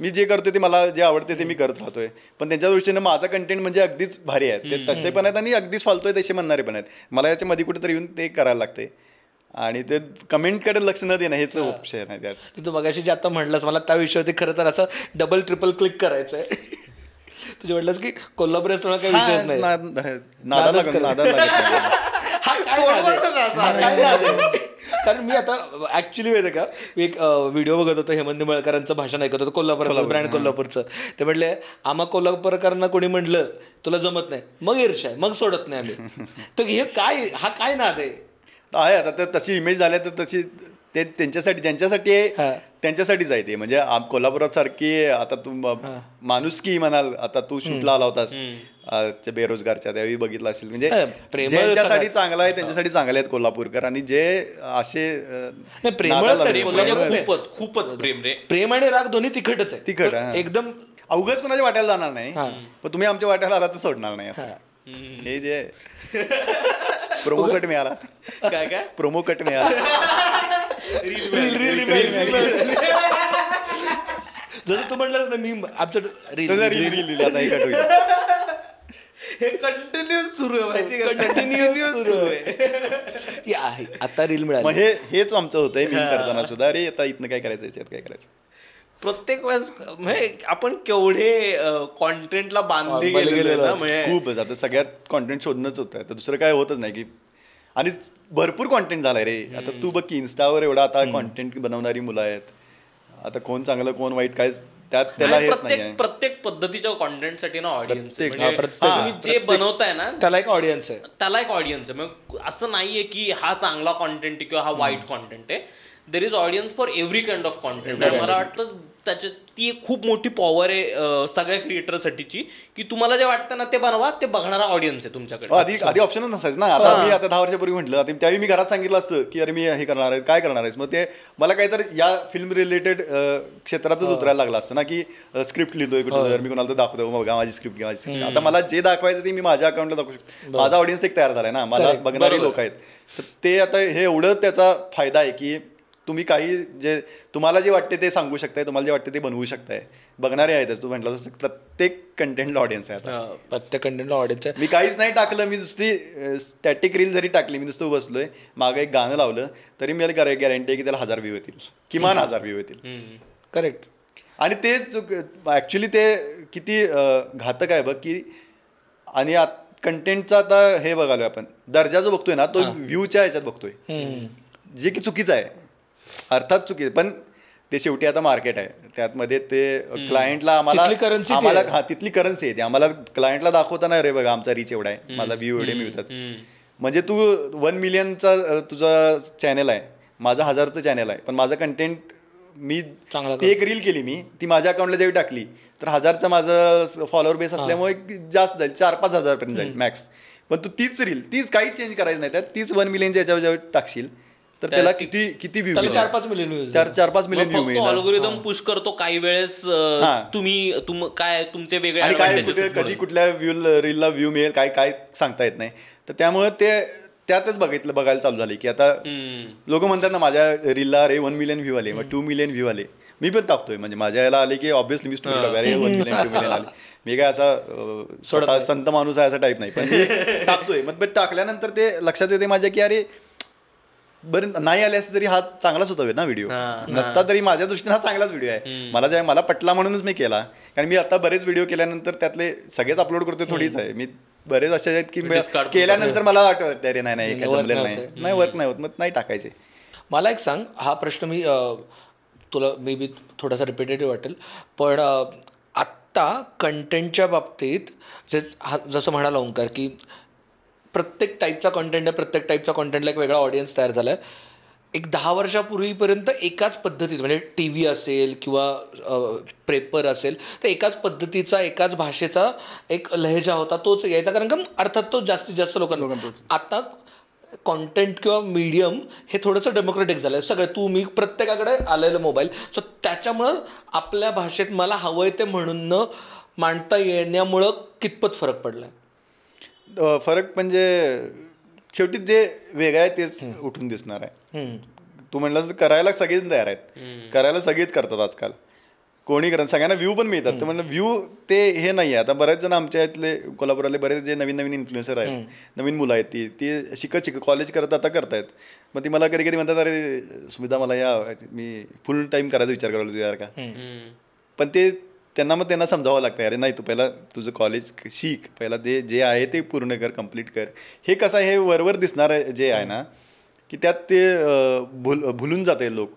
S1: मी जे करतोय ते मला जे आवडते ते मी करत राहतोय. पण त्यांच्या दृष्टीने माझा कंटेंट म्हणजे अगदीच भारी आहे. ते तसे पण आहेत आणि अगदीच फालतोय तसे म्हणणारे पण आहेत. मला याच्यामध्ये कुठेतरी येऊन ते करायला लागते आणि ते कमेंटकडे लक्ष न देणं हेच ऑप्शन आहे त्यात.
S3: तू मगाशी जे आता म्हणलंस मला त्या विषयावरती खरं तर असं डबल ट्रिपल क्लिक करायचं आहे तुझे म्हटलंस की कोल्हापूर असताना काही विषयच नाही. [laughs] हा? हा? कारण मी आता ऍक्च्युली माहिती आहे का मी एक व्हिडिओ बघत होतो हेमंत निंबाळकरांचं भाषण ऐकत होतो कोल्हापूरचं ब्रँड कोल्हापूरचं. ते म्हटले आम्हा कोल्हापूरकरांना कोणी म्हटलं तुला जमत नाही. मग ईर्ष्या आहे, मग सोडत नाही आम्ही. [laughs] तर हे काय हा काय नाद आहे?
S1: आहे आता तर तशी इमेज झाल्या तर तशी ते त्यांच्यासाठी ज्यांच्यासाठी. आहे त्यांच्यासाठीच आहे ते. म्हणजे कोल्हापुरात सारखी आता तू म- माणुसकी म्हणाल आता तू शूटला आला होतास. बेरोजगारच्या त्यावेळी बघितलं असेल. म्हणजे ज्यांच्यासाठी. चांगलं आहे त्यांच्यासाठी चांगले आहेत कोल्हापूरकर. आणि जे असे
S2: म्हणजे. खूपच खूपच प्रेम रे.
S3: प्रेम आणि राग दोन्ही तिखटच आहे.
S1: तिखट, हा.
S3: एकदम
S1: अवघच कोणाच्या वाट्याला जाणार नाही. पण तुम्ही आमच्या वाट्याला आला तर सोडणार नाही असं.
S3: हा.
S1: हे जे [laughs] प्रोमो कट मिळाला.
S2: काय काय?
S1: प्रोमो कट मिळाला.
S3: जसं तू म्हटलंस ना मी आमचं
S1: हे.
S2: हे कंटिन्युअस सुरू आहे कंटिन्युअस सुरू आहे.
S3: ती आहे. आता रील मिळाली.
S1: हे हेच आमचं होतंय मी करताना सुद्धा. अरे आता इथनं काय करायचं याच्यात काय करायचं?
S2: प्रत्येक वेळेस म्हणजे आपण केवढे कॉन्टेंटला बांधले
S3: बांधले
S2: गेलेलो
S3: गेलेलो
S2: आहे. ना म्हणजे
S1: खूप आता सगळ्यात कॉन्टेंट शोधणंच होतं तर दुसरं काय होतच नाही की आणि भरपूर कॉन्टेंट झालाय रे. आता तू बघ की इन्स्टावर एवढा आता कॉन्टेंट बनवणारी मुलं आहेत. आता कोण चांगलं कोण वाईट काय त्यात त्याला
S2: आणि
S1: हेच नाही
S2: प्रत्येक प्रत्येक पद्धतीच्या कॉन्टेंटसाठी ना ऑडियन्स
S3: हा, प्रत्येक-
S2: तुम्ही जे बनवताय ना
S3: त्याला एक ऑडियन्स आहे.
S2: त्याला एक ऑडियन्स आहे. मग असं नाहीये की हा चांगला कॉन्टेंट आहे किंवा हा वाईट कॉन्टेंट आहे. There is audience for every kind of content आणि मला वाटतं त्याच्यात ती एक खूप मोठी पॉवर आहे सगळ्या क्रिएटरसाठीची की तुम्हाला जे वाटतं ना ते बनवा ते बघणारा ऑडियन्स आहे तुमच्याकडे.
S1: हो, आधी आधी ऑप्शनच नसायचं ना. आता मी आता दहा वर्षापूर्वी म्हटलं आता त्यावेळी मी घरात सांगितलं असतं की अरे मी हे करणार आहे काय करणार आहेस? मग ते मला काहीतरी या फिल्म रिलेटेड क्षेत्रातच उतरायला लागलं असतं ना की स्क्रिप्ट लिहितोय कुठं मी कोणाला दाखवतो बघा माझी स्क्रिप्ट घ्या माझी स्क्रिप्ट आता मला जे दाखवायचं ते मी माझ्या अकाउंटला दाखवू शकतो. माझा ऑडियन्स एक तयार झालाय ना. मला बघणारे लोक आहेत. तर ते आता हे एवढं त्याचा फायदा आहे की तुम्ही काही जे तुम्हाला जे वाटते ते सांगू शकताय तुम्हाला जे वाटते ते बनवू शकताय. बघणारे आहेतच तू म्हटलं तसं प्रत्येक कंटेंटला ऑडियन्स आहे आता.
S3: प्रत्येक कंटेंटला ऑडियन्स आहे.
S1: मी काहीच नाही टाकलं मी नुसती स्टॅटिक रील जरी टाकली मी नुसतं बसलोय मागं एक गाणं लावलं तरी मला गॅरंटी आहे की त्याला हजार व्ह्यू येतील. किमान हजार व्ह्यू येतील.
S3: करेक्ट
S1: आणि ते ॲक्च्युली ते किती घातक आहे बघ की आणि कंटेंटचा आता हे बघालोय आपण. दर्जा जो बघतोय ना तो व्ह्यूच्या ह्याच्यात बघतोय. जे की चुकीचं आहे. अर्थात चुकी. पण ते शेवटी आता मार्केट आहे. त्यातमध्ये ते क्लायंटला आम्हाला आम्हाला. हा तिथली करन्सी आहे ती. आम्हाला क्लायंटला दाखवताना रे बघा आमचा रीच एवढा आहे. माझा व्ह्यू एवढे मिळतात. म्हणजे तू वन मिलियनचा तुझा चॅनल आहे. माझा हजारचं चॅनल आहे. पण माझं कंटेंट मी ती एक रील केली मी. ती माझ्या अकाउंटला जेव्हा टाकली तर हजारचं माझं फॉलोअर बेस असल्यामुळे जास्त जाईल. चार पाच हजारपर्यंत जाईल मॅक्स पण तू तीच रील तीच काहीच चेंज करायचं नाही. त्यात तीच वन मिलियनच्या याच्यावर जेव्हा टाकशील तर त्याला किती किती व्ह्यू
S3: चार पाच मिलियन व्ह्यूज
S1: चार चार पाच मिलियन व्ह्यू
S2: अल्गोरिदम पुश करतो काही वेळेस
S1: हा.
S2: तुम्ही तुम काय तुमचे वेगळे
S1: आणि काय कधी कुठल्या व्ह्यू रीलला व्ह्यू मिळेल काय काय सांगता येत नाही. तर त्यामुळे ते त्यातच बघितलं बघायला चालू झाले की आता. लोक म्हणतात ना माझ्या रीलला अरे वन मिलियन व्ह्यू आले. मग टू मिलियन व्ह्यू आले. मी पण टाकतोय. म्हणजे माझ्या याला आले की ऑब्विसली मी स्टोरी अरे वन मिलियन टू मिलियन आले. मी काय असा स्वतः संत माणूस आहे असा टाईप नाही. पण मी [laughs] टाकतोय. मग पण टाकल्यानंतर ते लक्षात येते माझ्या की अरे बरं नाही आले असते तरी हा चांगलाच होता ना व्हिडिओ नसता तरी माझ्या दृष्टीने हा चांगलाच व्हिडिओ आहे. मला जे मला पटला म्हणूनच मी केला. कारण मी आता बरेच व्हिडिओ केल्यानंतर त्यातले सगळेच अपलोड करतोय थोडीच आहे. मी बरेच असे आहेत की केल्यानंतर मला वाटत अरे नाही नाही
S3: नाही
S1: वर्क नाही होत. मग नाही टाकायचे.
S3: मला एक सांग हा प्रश्न मी तुला मे बी थोडासा रिपिटेटिव्ह वाटेल. पण आत्ता कंटेंटच्या बाबतीत जे हा जसं म्हणाला ओंकार की प्रत्येक टाईपचा कंटेंट आहे प्रत्येक टाईपचा कंटेंटला एक वेगळा ऑडियन्स तयार झाला आहे एक दहा वर्षापूर्वीपर्यंत एकाच पद्धतीत म्हणजे टी व्ही असेल किंवा पेपर असेल तर एकाच पद्धतीचा एकाच भाषेचा एक लहेजा होता तोच यायचा. कारण का अर्थात तो जास्तीत जास्त लोकांना आता कॉन्टेंट किंवा मीडियम हे थोडंसं डेमोक्रेटिक झालं आहे सगळे तू मी प्रत्येकाकडे आलेलं मोबाईल सो त्याच्यामुळं आपल्या भाषेत मला हवं आहे ते म्हणून न मांडता येण्यामुळं कितपत फरक पडला
S1: अ, फरक म्हणजे शेवटी जे वेगळं आहे तेच उठून दिसणार आहे. तू म्हणलं करायला सगळेच तयार आहेत. करायला सगळेच करतात आजकाल. कोणी करत सगळ्यांना व्ह्यू पण मिळतात. तर म्हणलं व्ह्यू ते हे नाही आहे. आता बरेच जण आमच्या इथले कोल्हापुरातले बरेच जे नवीन नवीन इन्फ्लुएन्सर आहेत नवीन मुलं आहेत ती ती शिकत शिकत कॉलेज करत आता करतायत. मग ती मला कधी कधी म्हणतात अरे सुविधा मला या मी फुल टाईम करायचा विचार करायला तुझ्या का. पण ते त्यांना मग त्यांना समजावं लागतं अरे नाही तू पहिला तुझं कॉलेज शिक पहिला ते जे आहे ते पूर्ण कर कंप्लीट कर. हे कसं आहे हे वरवर दिसणार जे आहे ना की त्यात ते भुल भुलून जाते लोक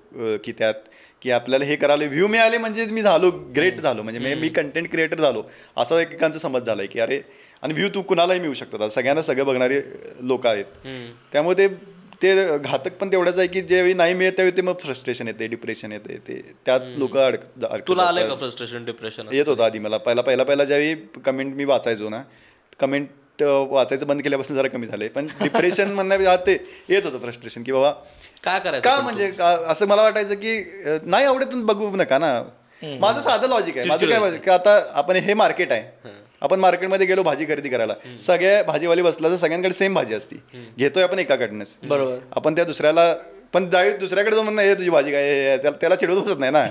S1: की त्यात की आपल्याला हे करायला व्ह्यू मिळाले म्हणजे मी झालो ग्रेट झालो म्हणजे मी- कंटेंट क्रिएटर झालो. असा एकेकांचा समज झाला आहे की अरे आणि व्ह्यू तू कुणालाही मिळू शकतात. सगळ्यांना सगळं बघणारे लोक आहेत. त्यामुळे ते ते घातक पण तेवढंच आहे की ज्यावेळी नाही मिळत त्यावेळी ते मग फ्रस्ट्रेशन येते डिप्रेशन येते ते त्यात लोक अडक
S2: तुला आलंय
S1: जातात.
S2: का फ्रस्ट्रेशन डिप्रेशन
S1: येत होतं आधी मला. पहिला पहिला पहिला ज्यावेळी कमेंट मी वाचायचो ना कमेंट वाचायचं बंद केल्यापासून जरा कमी झालंय पण डिप्रेशन [laughs] म्हणण्या ते येत होतं फ्रस्ट्रेशन की बाबा
S2: काय करायचं
S1: का म्हणजे का असं मला वाटायचं की नाही आवडत बघू नका ना. माझं साधं लॉजिक आहे. माझं काय की आता आपण हे मार्केट आहे. आपण मार्केटमध्ये गेलो भाजी खरेदी करायला. सगळ्या भाजीवाली बसला तर सगळ्यांकडे सेम भाजी असती. घेतोय आपण एकाकडनंच.
S3: बरोबर.
S1: आपण त्या दुसऱ्याला पण जावी दुसऱ्याकडे जाऊन म्हणणं हे तुझी भाजी काय? हे- त्याला त्याला चिडवत बसत नाही ना.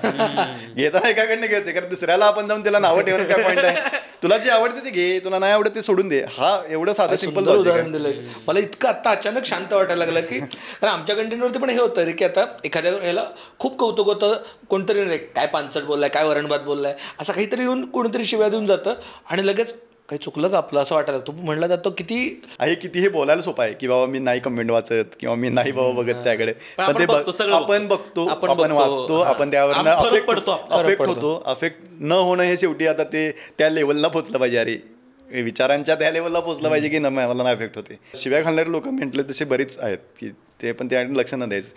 S1: घेताना एकाकडनं घेते कारण दुसऱ्याला आपण जाऊन त्याला नावं ठेवणं काय पॉईंट आहे? तुला जे आवडते ते घे तुला नाही आवडत ते सोडून दे. हा एवढं साधं सिंपल
S3: सुंदर उदाहरण दिलंय. मला इतकं आता अचानक शांत वाटायला लागलं की कारण आमच्या कंटेंटवरती पण हे होतं रे की आता एखाद्या ह्याला खूप कौतुक होतं कोणतरी रे काय पानसट बोललाय काय वरणभात बोललाय? असं काहीतरी येऊन कोणीतरी शिव्या देऊन जातं आणि लगेच काही चुकलं का आपलं? असं वाटायला लागतं म्हणलं जातं किती?
S1: आहे किती हे बोलायला सोपं आहे की बाबा मी नाही कमेंट वाचत किंवा मी नाही बाबा बघत त्याकडे.
S2: पण
S1: ते आपण
S2: बघतो. आपण
S1: वाचतो
S2: हा.
S1: आपण त्यावर. अफेक्ट होतो अफेक्ट न होणं हे शेवटी आता ते त्या लेवलला पोचलं पाहिजे. अरे विचारांच्या त्या लेवलला पोचलं पाहिजे की न मला नाही अफेक्ट होते. शिव्या घालणारे लोक म्हटले तसे बरेच आहेत की ते पण त्याकडे लक्ष न द्यायचं.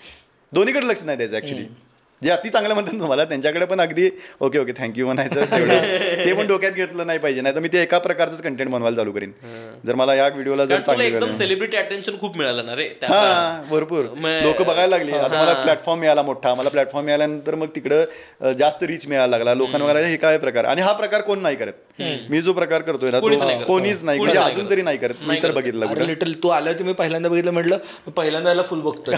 S1: दोन्हीकडे लक्ष नाही द्यायचं ऍक्च्युली जे अति चांगलं म्हणतात तुम्हाला त्यांच्याकडे पण अगदी ओके ओके थँक्यू म्हणायचं [laughs] ते पण डोक्यात घेतलं नाही पाहिजे नाही तर मी ते एका प्रकारचंच कंटेंट बनवायला चालू करीन. जर मला या व्हिडिओला जर चांगली
S2: एकदम सेलिब्रिटी अटेन्शन खूप मिळालं ना रे
S1: हा भरपूर. लोक बघायला लागली. आता मला प्लॅटफॉर्म मिळाला मोठा. मला प्लॅटफॉर्म मिळाल्यानंतर मग तिकडं जास्त रीच मिळायला लागला. लोकांना वगैरे हे काय प्रकार? आणि हा प्रकार कोण नाही करत? मी जो प्रकार करतोय ना
S2: कोणीच नाही
S1: म्हणजे अजून. तरी नाही करत. मी तर बघितलं
S3: लिटल तू आलं तुम्ही पहिल्यांदा बघितलं म्हटलं पहिल्यांदा याला फुल बघतोय.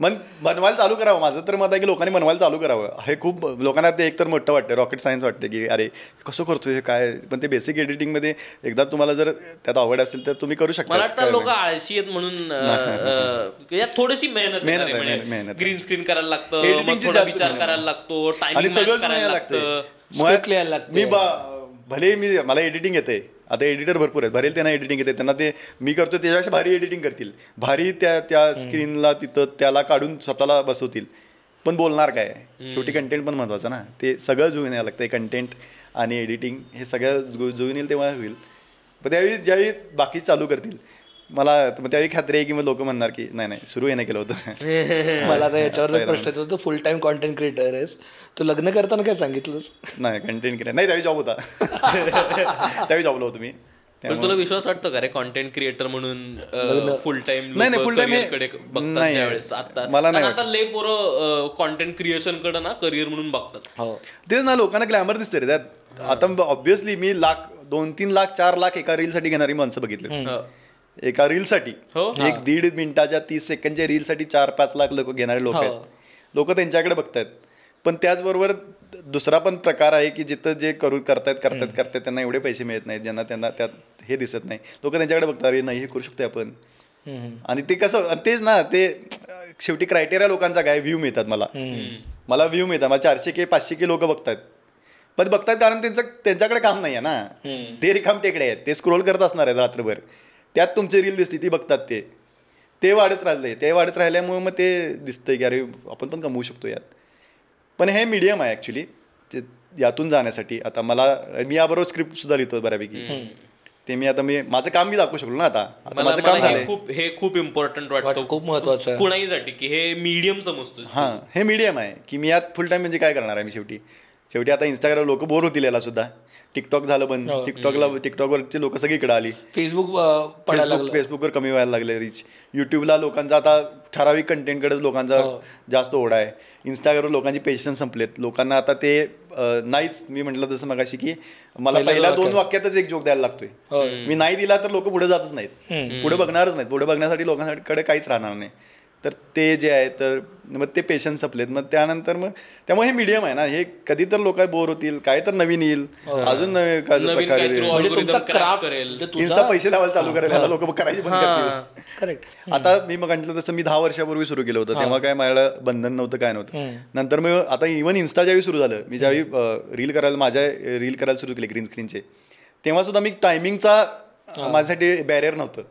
S1: मन बनवायला चालू करावं माझं तर मत आहे की लोकांनी बनवायला चालू करावं. हे खूप लोकांना ते एकतर मोठं वाटतं रॉकेट सायन्स वाटते की अरे कसं करतोय हे काय? पण ते बेसिक एडिटिंगमध्ये एकदा तुम्हाला जर त्यात आवड असेल तर तुम्ही करू शकता.
S2: मला वाटतं लोक आळशी आहेत म्हणून [laughs] यात थोडीशी मेहनत
S1: मेहनत मेहनत-
S2: ग्रीन स्क्रीन करायला लागतं विचार. करायला लागतो
S1: आणि लिहायला
S2: लागतं.
S1: मी भले मी मला एडिटिंग येते आता एडिटर भरपूर आहेत. भरेल त्यांना एडिटिंग येते. त्यांना ते मी करतो त्याच्यापेक्षा भारी एडिटिंग करतील. भारी त्या त्या स्क्रीनला तिथं त्याला काढून स्वतःला बसवतील. पण बोलणार काय? शेवटी कंटेंट पण महत्वाचं ना. ते सगळं जुळून यायला लागतं कंटेंट आणि एडिटिंग हे सगळं जुळून येईल तेव्हा होईल. पण त्यावेळी ज्यावेळी बाकी चालू करतील मला मग त्यावेळी खात्री आहे की मग लोक म्हणणार की नाही नाही सुरू येणं केलं होतं. [laughs]
S3: मला आता याच्यावर प्रश्न येतो तू फुल टाइम कॉन्टेंट क्रिएटर आहेस. तू लग्न करताना काय सांगितलंस?
S1: नाही कंटेंट केलं नाही त्यावेळी जॉब होता. [laughs] त्यावेळी जॉबला होतो मी.
S2: पण तुला विश्वास वाटतो का रे कॉन्टेंट क्रिएटर म्हणून फुल टाइम
S1: नाही, नाही,
S2: ज्यावेळेस आता.
S1: मला नाही
S2: आता लय पोरं कॉन्टेंट क्रिएशनकडे ना करिअर म्हणून बघतात.
S3: हो.
S1: तेच ना लोकांना ग्लॅमर दिसते रे. त्यात आता ऑब्विसली मी लाख दोन तीन लाख चार लाख एका रीलसाठी घेणारी माणसं बघितली
S2: हो.
S1: एका रीलसाठी.
S2: हो.
S1: एक दीड मिनिटाच्या तीस सेकंडच्या रीलसाठी चार पाच लाख लोक घेणारे लोक आहेत. लोक त्यांच्याकडे बघतायत. पण त्याचबरोबर दुसरा पण प्रकार आहे की जिथं जे करू करतायत करतायत करतायत त्यांना एवढे पैसे मिळत नाहीत ज्यांना त्यांना त्यात हे दिसत नाही. लोक त्यांच्याकडे बघतात अरे नाही हे करू शकतो आपण. आणि ते कसं आणि तेच ना ते शेवटी क्रायटेरिया लोकांचा काय व्ह्यू मिळतात मला. मला व्ह्यू मिळतात. मला चारशे के पाचशे के लोक बघतात पण बघतात कारण त्यांचं त्यांच्याकडे काम नाही आहे ना ते रिकाम टेकडे आहेत. ते स्क्रोल करत असणार आहेत रात्रभर. त्यात तुमची रील दिसते ती बघतात ते. ते वाढत राहिले ते वाढत राहिल्यामुळे मग ते दिसतंय की अरे आपण पण कमवू शकतो यात. पण हे मीडियम आहे ॲक्च्युली ते यातून जाण्यासाठी. आता मला मी याबरोबर स्क्रिप्ट सुद्धा लिहितो बऱ्यापैकी. ते मी आता मी माझं काम मी दाखवू शकलो ना आता. आता माझं काम
S2: हे
S1: झालंय.
S2: खूप हे खूप इम्पॉर्टंट
S3: वाटतं. खूप महत्वाचं. आहे
S2: कुणाहीसाठी की हे मीडियम समजतो
S1: हां हे मीडियम आहे की मी यात फुल टाइम म्हणजे काय करणार आहे मी शेवटी? शेवटी आता इंस्टाग्राम लोक बोर होतील याला सुद्धा. टिकटॉक झालं बंद. टिकटॉकला टिकटॉकवरची लोक सगळीकडे आली.
S3: फेसबुक
S1: फेसबुक फेसबुकवर कमी व्हायला लागले रिच युट्यूबला लोकांचा आता ठराविक कंटेंटकडेच लोकांचा
S3: हो.
S1: जास्त ओढा आहे. इंस्टाग्रामवर लोकांची पेशन्स संपलेत. लोकांना आता ते नाहीच. मी म्हटलं तसं मगाशी की मला
S3: पहिलं
S1: पहिल्या. दोन वाक्यातच एक जोक द्यायला लागतोय.
S3: हो.
S1: मी नाही दिला तर लोक पुढे जातच नाहीत. पुढे बघणारच नाहीत. पुढे बघण्यासाठी लोकांकडे काहीच राहणार नाही. तर ते जे आहे तर मग ते पेशन्स संपलेत. मग त्यानंतर मग त्यामुळे हे मीडियम आहे ना हे कधी तर लोक बोर होतील काय तर नवीन येईल. अजून नवे काय
S2: नवीन
S3: म्हणजे.
S1: इन्स्टा पैसे लावायला चालू करेल लोक करायची
S3: करेक्ट
S1: आता मी मग म्हटलं तसं मी दहा वर्षापूर्वी सुरू केलं होतं तेव्हा काय माझ्याला बंधन नव्हतं काय नव्हतं. नंतर मग आता इव्हन इन्स्टा ज्यावेळी सुरू झालं मी ज्यावेळी रील करायला माझ्या रील करायला सुरू केले ग्रीन स्क्रीनचे तेव्हा सुद्धा मी टायमिंगचा माझ्यासाठी बॅरियर नव्हतं.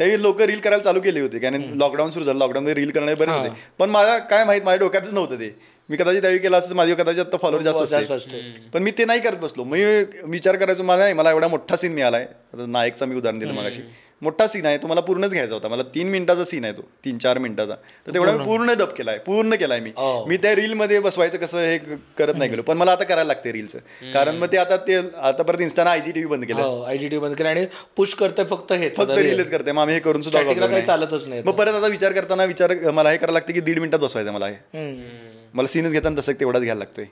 S1: त्यावेळी लोक रील करायला चालू केली होती. कारण लॉकडाऊन सुरू झालं. लॉकडाऊन रील करणे बरेच होते. पण मला काय माहीत माझ्या डोक्यातच नव्हतं ते. मी कदाचित त्यावेळी केलं असतं माझे कदाचित आता फॉलोअर जास्त असते पण मी ते नाही करत बसलो. मी विचार करायचो मला नाही मला एवढा मोठा सीन मिळालाय. आता नायकचा मी उदाहरण दिलं मगाशी. मोठा सीन आहे तो मला पूर्णच घ्यायचा होता. मला तीन मिनिटाचा सीन आहे तो तीन चार मिनिटाचा. तर तेवढा मी पूर्ण. डब केलाय पूर्ण केलाय मी.
S3: Oh.
S1: मी त्या रील मध्ये बसवायचं कसं हे करत नाही गेलो. पण मला आता करायला लागते रीलचं कारण मग ते आता ते आता परत इंस्टाना आयजी टीव्ही बंद केलं
S3: हो आयजीटी बंद केलं आणि पुश करतोय फक्त हे.
S1: फक्त रीलच करते मग आम्ही हे करून सुद्धा.
S3: चालतच नाही
S1: मग परत आता विचार करताना विचार मला हे करायला लागते की दीड मिनिटात बसवायचं मला हे. मला सीनच घेताना तसं तेवढाच घ्यायला लागतोय.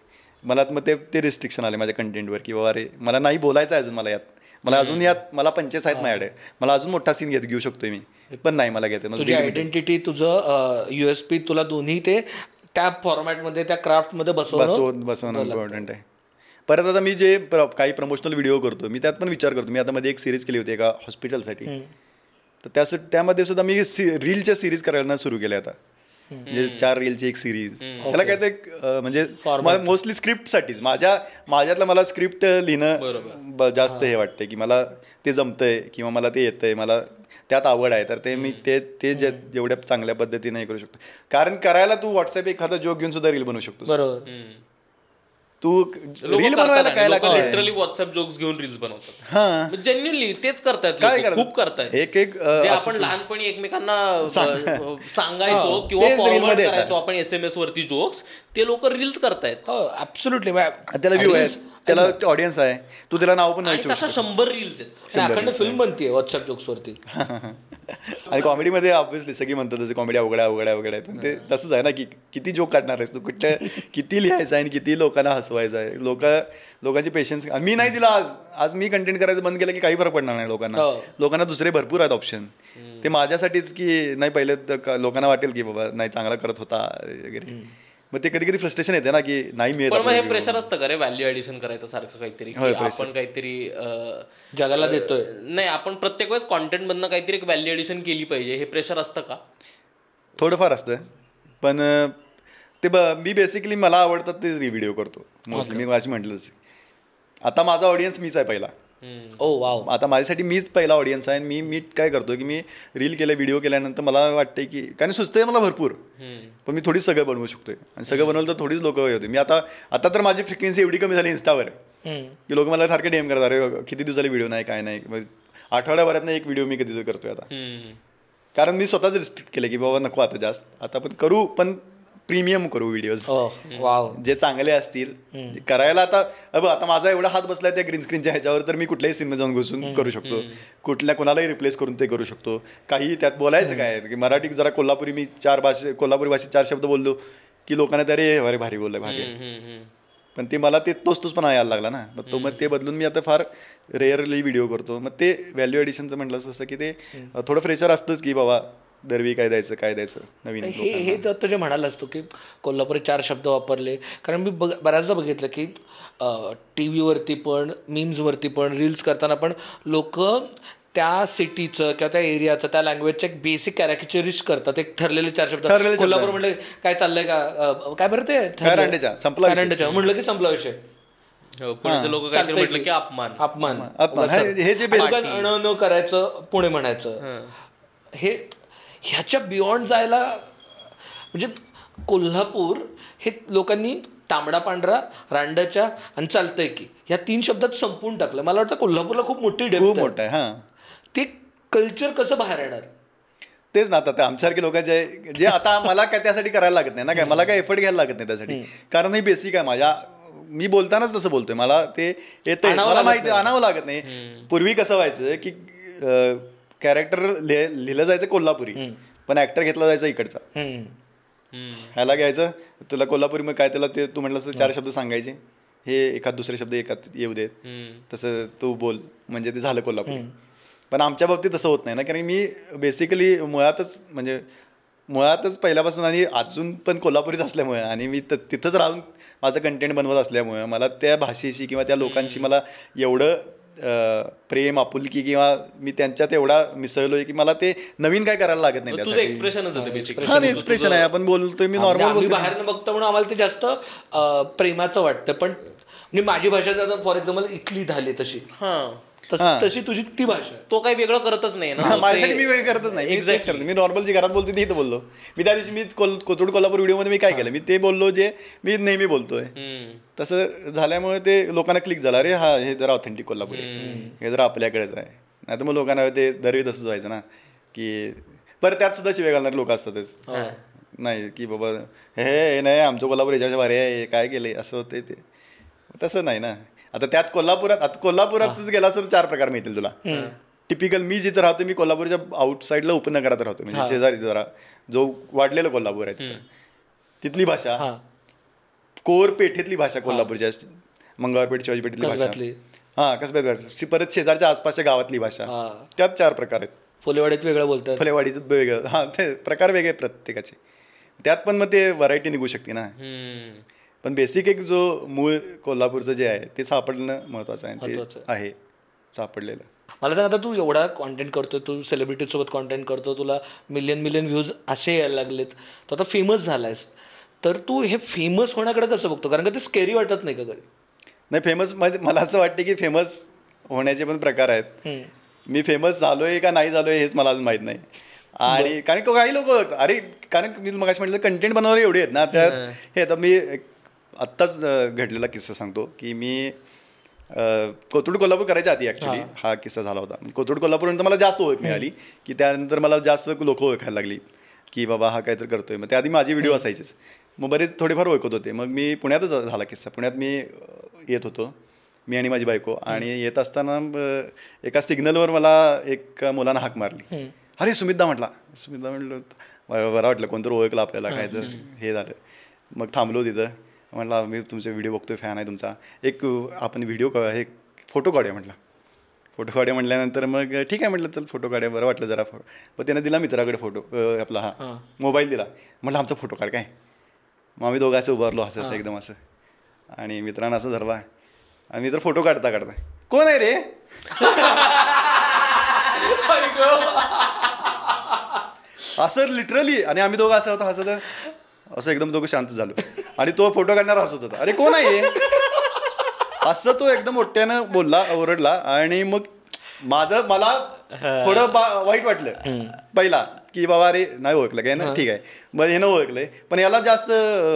S1: मला मग ते रिस्ट्रिक्शन आले माझ्या कंटेंटवर की बाबा अरे मला नाही बोलायचं अजून मला यात. मला अजून यात मला पंचेस आहेत माझ्याकडे. मला अजून मोठा सीन घेत घेऊ शकतोय मी. पण नाही मला घेते
S3: तुझी आयडेंटिटी तुझं युएसपी तुला दोन्ही ते त्या फॉर्मॅटमध्ये त्या क्राफ्टमध्ये बसवणं
S1: बसवून बसवणं इम्पॉर्टंट आहे. परत आता मी जे काही प्रमोशनल व्हिडिओ करतो मी त्यात पण विचार करतो. मी आता मध्ये एक सिरीज केली होती एका हॉस्पिटलसाठी तर त्यासाठी त्यामध्ये सुद्धा मी रीलच्या सिरीज करायला सुरू केल्या आता. म्हणजे चार रीलची एक सिरीज त्याला काय ते म्हणजे मोस्टली स्क्रिप्टसाठीच माझ्या माझ्यातलं मला स्क्रिप्ट लिहिणं जास्त हे वाटतंय की मला ते जमतंय किंवा मला ते येतंय मला त्यात आवड आहे तर ते मी ते ते जे जेवढ्या चांगल्या पद्धतीने हे करू शकतो. कारण करायला तू व्हॉट्सअप एखादा जोक घेऊन सुद्धा रील बनवू शकतो
S3: बरोबर.
S1: तू रील बनवायला काय लागतं
S2: लिटरली व्हॉट्सअप जोक्स घेऊन रील्स बनवतात.
S1: हा.
S2: जेन्युअनली तेच करतायत
S1: काय
S2: लोकं,
S1: करतात?
S2: खूप करतायत.
S1: एक एक
S2: आपण लहानपणी एकमेकांना सांगायचो किंवा फॉरवर्ड. करायचो आपण एस एम एस वरती जोक्स ते लोक रील्स करतायत.
S3: हो ऍब्सोल्युटली
S1: त्याला व्ह्यू आहे त्याला ऑडियन्स आहे. तू त्याला नाव पण
S2: आणि तशा शंभर रील्स आहेत.
S3: अखंड फिल्म बनतीये व्हॉट्सअप जोक्स वरती. [laughs]
S1: आणि कॉमेडीमध्ये ऑब्व्हियसली सगळी म्हणतात तसं कॉमेडी अवघड आहे, अवघड अवघड आहे. पण ते तसंच आहे ना की किती जोक काढणार आहेस तू? कुठल्या किती लिहायचं आहे आणि किती लोकांना हसवायचं आहे? लोक लोकांची पेशन्स मी नाही दिला आज. आज मी कंटेंट करायचं बंद केलं की काही फरक पडणार नाही लोकांना.
S3: हो.
S1: लोकांना दुसरे भरपूर आहेत ऑप्शन ते माझ्यासाठीच की नाही पहिले लोकांना वाटेल की बाबा नाही चांगला करत होता वगैरे. मग ते कधी कधी फ्रस्ट्रेशन येते ना की नाही मिळत
S2: पण मग हे प्रेशर असतं का रे? व्हॅल्यू ऍडिशन करायचं सारखं काहीतरी? की आपण काहीतरी अ,
S3: जगाला देतोय.
S2: नाही आपण प्रत्येक वेळेस कॉन्टेंट मधनं काहीतरी एक व्हॅल्यू ऍडिशन केली पाहिजे. हे प्रेशर असतं का?
S1: थोडंफार असतं. पण अं, ते ब मी बेसिकली मला आवडतात ते व्हिडिओ करतो. मोस्टली मी माझी म्हटलंच आता माझा ऑडियन्स मीच आहे पहिला.
S3: Oh wow.
S1: आता माझ्यासाठी मीच पहिला ऑडियन्स आहे आणि मी मी काय करतो की मी रील केलं व्हिडिओ केल्यानंतर मला वाटते की कारण सुचतंय मला भरपूर. पण मी थोडीच सगळं बनवू शकतोय. आणि सगळं बनवलं तर थोडीच लोक होते मी आता आता तर माझी फ्रिक्वेन्सी एवढी कमी झाली इन्स्टावर की लोक मला सारखे डीएम करतात अरे किती दिवसाला व्हिडिओ नाही काय नाही? आठवड्याभरात एक व्हिडिओ मी कधी करतोय आता. कारण मी स्वतःच रिस्ट्रिक्ट केलं की बाबा नको आता जास्त. आता पण करू पण प्रीमियम करू व्हिडिओज
S3: हो. वाव.
S1: जे चांगले असतील. करायला आता अब आता माझा एवढा हात बसलाय त्या ग्रीन स्क्रीनच्या ह्याच्यावर तर मी कुठल्याही सिनेमा जाऊन घुसून करू शकतो. कुठल्या कोणालाही रिप्लेस करून ते करू शकतो. काही त्यात बोलायचं काय आहे? की मराठी जरा कोल्हापुरी मी चार भाषे कोल्हापुरी भाषेत चार शब्द बोललो की लोकांना ते अरे अरे भारी बोललंय भारी. आहे."
S2: हम्म, हम्म.
S1: पण ते मला ते तोच तोच पण यायला लागला ना. मग तो मग ते बदलून मी आता फार रेअरली व्हिडिओ करतो. मग ते व्हॅल्यू एडिशनचं म्हटलं असं की ते थोडं फ्रेशर असतंच की बाबा दरवी काय द्यायचं काय द्यायचं? नवीन
S3: हे हे तर आता जे म्हणालास तू की कोल्हापुरी चार शब्द वापरले कारण मी बघ बऱ्याचदा बघितलं की टी व्हीवरती पण मीम्सवरती पण रील्स करताना पण लोक त्या सिटीचं किंवा त्या एरियाचं त्या लँग्वेजचं एक बेसिक कॅरेक्चरिस्ट करतात. एक ठरलेले चार शब्द. कोल्हापूर म्हणलं काय चाललंय का? काय बरं ते?
S1: संपला
S3: म्हणलं की संपला विषय.
S2: हो, पुढचे लोक म्हटलं
S3: की.
S2: अपमान.
S3: अपमान.
S1: अपमान. हे- जे
S3: न करायचं पुणे म्हणायचं. हे ह्याच्या बियॉन्ड जायला म्हणजे कोल्हापूर हे लोकांनी तांबडा पांढरा रांडाच्या आणि चालतंय की ह्या तीन शब्दात संपवून टाकलं. मला वाटतं कोल्हापूरला खूप मोठी आहे.
S1: मोठं आहे हां.
S3: ते कल्चर कसं बाहेर येणार?
S1: तेच ना आता ते आमच्यासारखे लोक जे जे आता मला काय त्यासाठी करायला लागत नाही ना काय मला काय एफर्ट घ्यायला लागत नाही त्यासाठी. कारण हे बेसिक आहे माझ्या मी बोलतानाच तसं बोलतोय. मला ते
S2: आणावं
S1: मला माहिती. आणावं लागत नाही. पूर्वी कसं व्हायचं की कॅरेक्टर लिहिलं जायचं कोल्हापुरी पण ऍक्टर घेतला जायचा इकडचा. ह्याला घ्यायचं तुला कोल्हापुरी मग काय त्याला ते तू म्हटलं असं चार शब्द सांगायचे. हे एखाद दुसरे शब्द एकात येऊ देत. तसं तू बोल म्हणजे ते झालं कोल्हापुरी. पण आमच्या बाबतीत तसं होत नाही ना कारण मी बेसिकली मुळातच म्हणजे मुळातच पहिल्यापासून आणि अजून पण कोल्हापुरीच असल्यामुळे आणि मी त- तिथंच राहून माझं कंटेंट बनवत असल्यामुळे मला त्या भाषेशी किंवा त्या लोकांशी मला एवढं प्रेम आपुलकी किंवा मी त्यांच्यात एवढा मिसळलोय की मला ते नवीन काय करायला लागत नाही
S2: एक्सप्रेशनच
S1: हा एक्सप्रेशन आहे. आपण बोलतोय मी नॉर्मल
S3: बाहेरनं बघतो म्हणून आम्हाला ते जास्त प्रेमाचं वाटतं. पण म्हणजे माझी भाषा फॉर एक्झाम्पल इथली झाली तशी.
S2: हा.
S3: तस- तशी तुझी ती भाषा आहे.
S2: तो काही वेगळं करतच नाही ना.
S1: माझ्यासाठी मी वेळ करतच नाही. मी तेच करतो मी नॉर्मल जे घरात बोलतो ते इथं बोललो. मी त्या दिवशी मी कोल कोथरूड कोल्हापूर व्हिडिओमध्ये मी काय केलं? मी ते बोललो जे मी नेहमी बोलतोय.
S2: हम्म.
S1: तसं झाल्यामुळे ते लोकांना क्लिक झालं. अरे हा हे जरा ऑथेंटिक कोल्हापुरी. हे जरा आपल्याकडेच आहे. नाही तर मग लोकांना ते दरवी तसंच व्हायचं ना. की बरं त्यात सुद्धा शिवे घालणारे लोक असतातच नाही की बाबा हे हे नाही आमचं कोल्हापूर याच्याच्या भारी आहे. हे काय केले असं होते ते. तसं नाही ना. आता त्यात कोल्हापुरात आता कोल्हापुरातच गेलास तर चार प्रकार मिळतील तुला. टिपिकल मी जिथं राहतो मी कोल्हापूरच्या आउटसाईडला उपनगरात राहतो म्हणजे शेजारी जरा जो वाढलेला कोल्हापूर आहे तिथं. तिथली भाषा
S3: हा.
S1: कोर पेठेतली भाषा कोल्हापूरची असते. मंगळवारपेठ शिवाजीपेठेतली भाषा. हा कसब्यात परत शेजारच्या आसपासच्या गावातली भाषा. त्यात चार प्रकार आहेत.
S3: फुलेवाडीत वेगळं बोलतात.
S1: फलेवाडीचं वेगळं. हा ते प्रकार वेगळे प्रत्येकाचे. त्यात पण मग ते व्हरायटी निघू शकते ना. पण बेसिक एक जो मूळ कोल्हापूरचं जे आहे ते सापडणं महत्वाचं आहे ते आहे. सापडलेलं.
S3: मला सांग आता तू एवढा कॉन्टेंट करतो तू सेलिब्रिटी सोबत कॉन्टेंट करतो तुला मिलियन मिलियन व्ह्यूज असे यायला लागलेत. तू आता फेमस झालायस. तर तू हे फेमस होण्याकडे कसं बघतो? कारण का ते स्केरी वाटत नाही का कधी?
S1: नाही फेमस म्हणजे मला असं वाटतं की फेमस होण्याचे पण प्रकार आहेत. मी फेमस झालोय का नाही झालोय हेच मला अजून माहीत नाही. आणि कारण काही लोक अरे कारण मी मग म्हटलं कंटेंट बनवणारे एवढे आहेत ना. त्यात हे आता मी आत्ताच घडलेला किस्सा सांगतो की मी कोथरूड कोल्हापूर करायच्या आधी ऍक्च्युली हा. किस्सा झाला होता. कोथरूड कोल्हापूर नंतर मला जास्त ओळख मिळाली की त्यानंतर मला जास्त लोक ओळखायला लागली की बाबा हा काहीतरी करतोय. मग त्याआधी माझी व्हिडिओ असायचेच. मग बरेच थोडेफार ओळखत होते. मग मी पुण्यातच झाला किस्सा. पुण्यात मी येत होतो. मी आणि माझी बायको आणि येत असताना एका सिग्नलवर मला एक मुलानं हाक मारली. अरे सुमितदा म्हटला. सुमितदा म्हटलं बरं बरं वाटलं कोणतरी ओळखलं आपल्याला काय तर हे झालं. मग थांबलो तिथं. म्हटलं मी तुमचे व्हिडिओ बघतोय फॅन आहे तुमचा. एक आपण व्हिडिओ हे फोटो काढूया म्हटलं. फोटो काढूया म्हटल्यानंतर मग ठीक आहे म्हटलं चल फोटो काढूया बरं वाटलं जरा फो- मग त्यानं दिला मित्राकडे फोटो आपला हा. मोबाईल दिला. म्हटलं आमचा फोटो काढ काय? मग आम्ही दोघं असं उभारलो हसत एकदम असं. आणि मित्रांनं असं धरला. आणि मित्र फोटो काढता काढता. कोण आहे रे? [laughs] असं लिटरली आणि आम्ही दोघं असं होतो हसत. असं एकदम दोघं शांत झालो. आणि तो फोटो काढणारा हसत होता. अरे कोण आहे? असं तो एकदम मोठ्यानं बोलला ओरडला आणि मग माझं मला थोडं वाईट वाटलं. पहिला की बाबा अरे नाही ओळखलं काय ना ठीक आहे. मग हे न ओळखलंय पण याला जास्त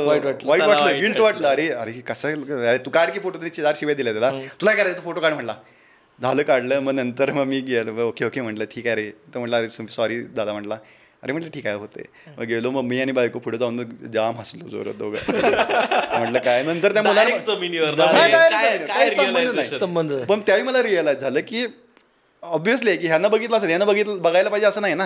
S3: वाईट वाटलं.
S1: वाईट वाटलं वाटलं. अरे अरे कसं अरे तू काढ की फोटो तरी चार शिवाय दिल्या त्याला. तुला काय करायचं? फोटो काढ म्हटला झालं काढलं. मग नंतर मग मी गेलो. ओके ओके म्हटलं ठीक आहे रे. तर म्हटलं अरे सॉरी दादा म्हटला अरे म्हटलं ठीक आहे होते मग गेलो मग मी आणि बायको पुढे जाऊन जाम हसलो जोरात दोघं. [laughs] म्हटलं काय? नंतर त्या काही संबंध
S2: realization?
S1: नाही.
S3: संबंध.
S1: पण त्यावेळी मला रिअलाइज झालं की ऑब्विसली की ह्यानं बघितलं असेल ह्यानं बघितलं बघायला पाहिजे असं नाही ना.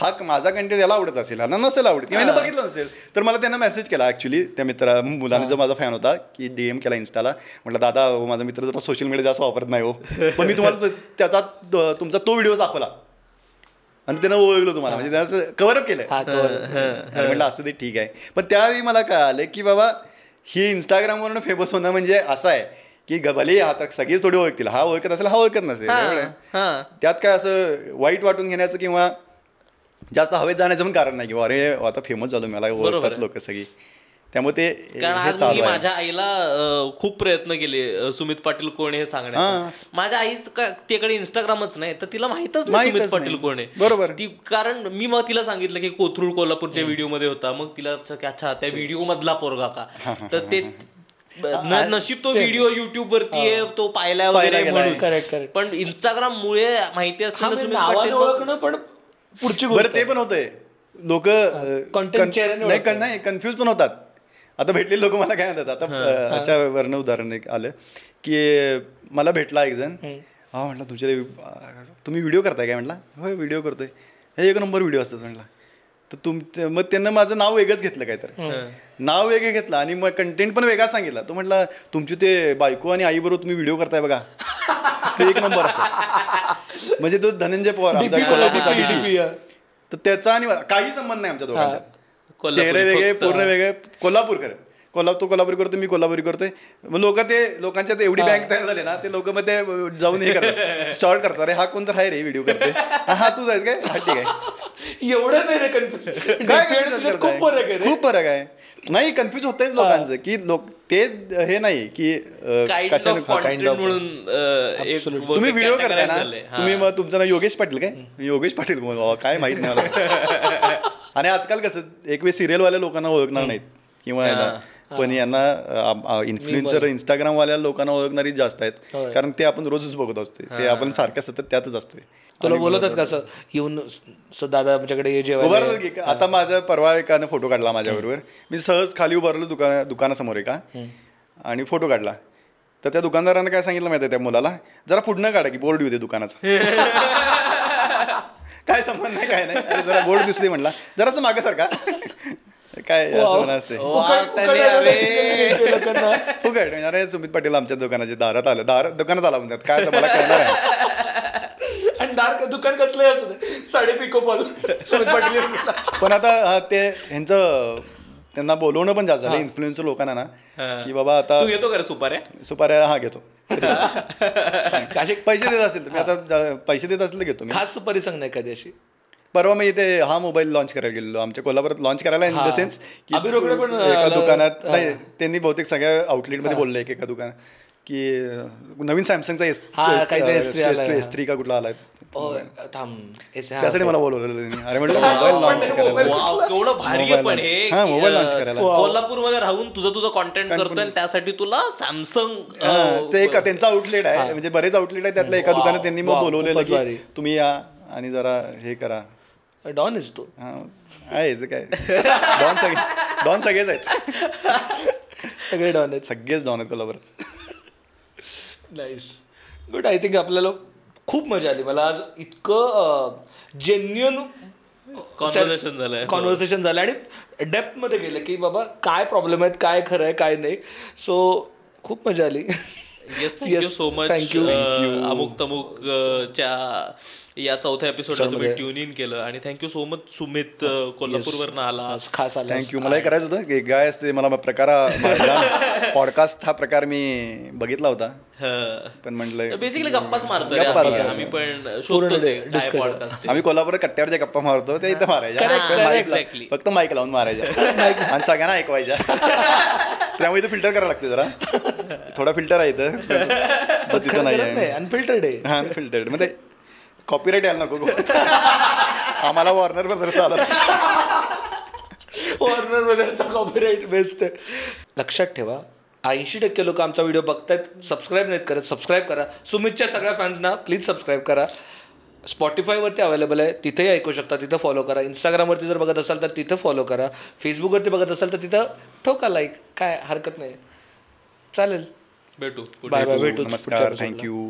S1: हा माझा कंटेंट याला आवडत असेल ह्याला नसेल आवडत किंवा ह्यानं बघितलं नसेल तर मला त्यांना मेसेज केला ऍक्च्युली त्या मित्रा मुलाने जो माझा फॅन होता की डीएम केला इन्स्टाला म्हटलं दादा हो, माझा मित्र जरा सोशल मीडिया जास्त वापरत नाही हो. पण मी तुम्हाला त्याचा तुमचा तो व्हिडिओ दाखवला. आणि त्यानं ओळखलं तुम्हाला. म्हणजे त्याचं कव्हरअप केलं.
S3: हा
S1: म्हटलं असं ते ठीक आहे. पण त्यावेळी मला कळालं की बाबा ही इंस्टाग्रामवरून फेमस होणं म्हणजे असं आहे की ग- भले आता सगळीच थोडी ओळखतील. हा ओळखत असेल हा ओळखत नसेल. त्यात काय असं वाईट वाटून घेण्याचं किंवा जास्त हवेत जाण्याचं पण कारण नाही की अरे आता फेमस झालो मला ओळखतात लोक सगळी. त्यामुळे ते
S2: कारण आज मी माझ्या आईला खूप प्रयत्न केले सुमित पाटील कोण हे सांगण्याचा. माझ्या आईच तिकडे इंस्टाग्रामच नाही तर तिला माहितच नाही सुमित पाटील. कोण. आहे
S1: बरोबर.
S2: ती कारण मी मग तिला सांगितलं की कोथरूड कोल्हापूरच्या व्हिडिओमध्ये होता. मग तिला अच्छा त्या व्हिडिओ मधला पोरगा का? तर ते नशीब तो व्हिडिओ युट्यूब वरती आहे तो पाहिला वगैरे. म्हणून. पण इंस्टाग्राम मुळे माहिती असतं सुमित
S3: नावाने
S2: पाटील मग-
S3: ओळखणं पण पुढची
S1: ते पण होतंय. लोक नाही कन्फ्युज पण होतात. आता भेटलेले लोक मला काय म्हणतात आता अं, ह्याच्यावरनं उदाहरण एक आलं की मला भेटला एक जण. हा म्हटलं तुमचे तुम्ही व्हिडिओ करताय काय? म्हटलं होय व्हिडिओ करतोय. हे एक नंबर व्हिडिओ असतात म्हटलं. तर तुम मग त्यांना माझं नाव वेगळंच घेतलं काय तर नाव वेगळं घेतलं आणि मग कंटेंट पण वेगळा सांगितला. तो म्हटला तुमची ते बायको आणि आई बरोबर तुम्ही व्हिडिओ करताय बघा. ते एक नंबर म्हणजे तो धनंजय पवार. तर त्याचा आणि काही संबंध नाही आमच्या दोघांचा चेहरे वेगळे. पूर्ण वेगळे. कोल्हापूर खरं. कोल्हा तो कोल्हापुरी करतो मी कोल्हापुरी करतोय. मग लोक ते लोकांच्या ते एवढी बँक तयार झाली ना ते लोक मग ते जाऊन हे करतात. शॉर्ट करतात. अरे हा कोण तर आहे रे व्हिडिओ करते हा हा तू जायच काय? हा ठीक आहे.
S3: एवढं नाही रे कन्फ्युज
S1: काय
S3: खूप फरक आहे
S1: करताय?
S3: रे.
S1: खूप फरक आहे. नाही कन्फ्युज होतंयच लोकांचं की लोक ते हे नाही की तुम्ही व्हिडिओ करताय ना. तुम्ही मग तुमचं नाव योगेश पाटील काय? योगेश पाटील काय माहीत नाही मला. [laughs] आणि आजकाल कसं एक वेळ सिरियलवाल्या लोकांना ओळखणार नाहीत. किंवा. पण यांना इन्फ्लुएन्सर इंस्टाग्राम वाल्या लोकांना ओळखणारी जास्त आहेत. कारण ते आपण रोजच बघत असतो ते आपण सारख्या सतत त्यातच असतोय.
S3: तुला बोलतात कसं येऊन दादा आमच्याकडे
S1: आता माझा परवा एकानं फोटो काढला माझ्याबरोबर. मी सहज खाली उभारलो दुकान दुकानासमोर एका. आणि फोटो काढला. तर त्या दुकानदारानं काय सांगितलं माहिती त्या मुलाला? जरा पुढनं काढा की बोर्ड येऊ दे दुकानाचा. [laughs] काय संबंध नाही काय नाही. अरे जरा बोर्ड दिसली म्हणला. जरासं मागं सारखा. काय असते फुकट. म्हणजे अरे सुमित पाटील आमच्या दुकानाच्या दारात आलं. दारात दुकानात आला म्हणतात. काय तर मला कळणार आहे.
S3: आणि डार्क दुकान कसलं असू दे. साडे पिको बॉल. सुमित पाटील.
S1: पण आता हा, ते ह्यांचं त्यांना बोलवणं पण जास्त झालं इन्फ्लुएन्सर लोकांना ना की बाबा आता
S2: तू येतो का रे सुपाऱ्या?
S1: सुपाऱ्या हा घेतो. [laughs] पैसे देत असेल तर मी आता पैसे देत असेल तर घेतो मी.
S3: खास सुपारी सांग नाही एखादी अशी?
S1: परवा मी इथे हा मोबाईल लॉन्च करायला गेलो आमच्या कोल्हापुरात लॉन्च करायला इन द सेन्स की एका दुकानात नाही त्यांनी बहुतेक सगळ्या आउटलेटमध्ये बोलले एक एका दुकान की नवीन सॅमसंगचा एस
S3: काहीतरी S3 आलाय.
S1: एस थ्री का कुठला आलाय?
S3: थांब. हा.
S1: त्यासाठी मला बोलवलेलं त्यांनी अरे म्हटलं [laughs] मोबाईल लॉन्च करायला.
S2: वाव, केवढं भारी आहे
S1: Mobile
S2: पण
S1: launch.
S2: हे की,
S1: mobile
S2: अं,
S1: launch करायला.
S2: कोल्हापूरमध्ये राहून तुझं तुझं कॉन्टेंट करतोय आणि त्यासाठी तुला सॅमसंग
S1: ते एक त्यांचा आउटलेट आहे. म्हणजे बरेच आउटलेट आहे त्यातल्या एका दुकानात त्यांनी मग बोलवलेलं. की तुम्ही या आणि जरा हे करा.
S3: डॉन इज तो.
S1: हा आहे काय. डॉन सगळे डॉन सगळेच आहेत.
S3: सगळे डॉन आहेत.
S1: सगळेच डॉन आहेत कोल्हापुरात.
S3: नाईस गुड आय थिंक आपल्याला खूप मजा आली. मला आज इतकं जेन्युन
S2: कॉन्व्हर्सेशन झालंय.
S3: कॉन्व्हर्सेशन झालं आणि डेप्थमध्ये गेलं की बाबा काय प्रॉब्लेम आहेत काय खरं आहे काय नाही. सो खूप मजा आली.
S2: Yes thank you
S3: Yes,
S2: so much
S3: you.
S2: अमुक तमुक अं, च्या या चौथ्या एपिसोडला तुम्ही ट्यून इन केलं. आणि thank you so much Sumit अं, कोल्हापूरवरनं आला
S3: खास आला.
S1: थँक्यू मला हे करायचं होतं. की काय असते मला प्रकार पॉडकास्ट [laughs] हा प्रकार मी बघितला होता. पण म्हटलं
S2: बेसिकली गप्पाच
S1: गप्पा
S2: आम्ही. पण podcast
S1: आम्ही कोल्हापुरात कट्ट्यावर ज्या गप्पा मारतो. ते इथं मारायच्या. फक्त माईक लावून मारायच्या. [laughs] आणि सगळ्यांना ऐकवायच्या. [laughs] त्यामुळे इथं फिल्टर करायला लागते जरा. थोडा फिल्टर आहे इथं. तर तिथं नाही. आहे
S3: अनफिल्टर्ड आहे.
S1: हा फिल्टर्डमध्ये कॉपीराईट यायला नको आम्हाला वॉर्नर ब्रदर्स आला
S3: वॉर्नर ब्रदरचा कॉपीराईट बेस्ट आहे. लक्षात ठेवा ऐंशी टक्के लोक आमचा व्हिडिओ बघतायत सबस्क्राईब नाहीत करत सबस्क्राईब करा. सुमितच्या सगळ्या फॅन्सना प्लीज सबस्क्राईब करा. स्पॉटीफायवरती अवेलेबल आहे तिथेही ऐकू शकता तिथं फॉलो करा. इंस्टाग्रामवरती जर बघत असाल तर तिथं फॉलो करा. फेसबुकवरती बघत असाल तर तिथं ठोका लाईक काय हरकत नाही. चालेल.
S2: भेटू.
S3: बाय बाय भेटू.
S1: नमस्कार. थँक्यू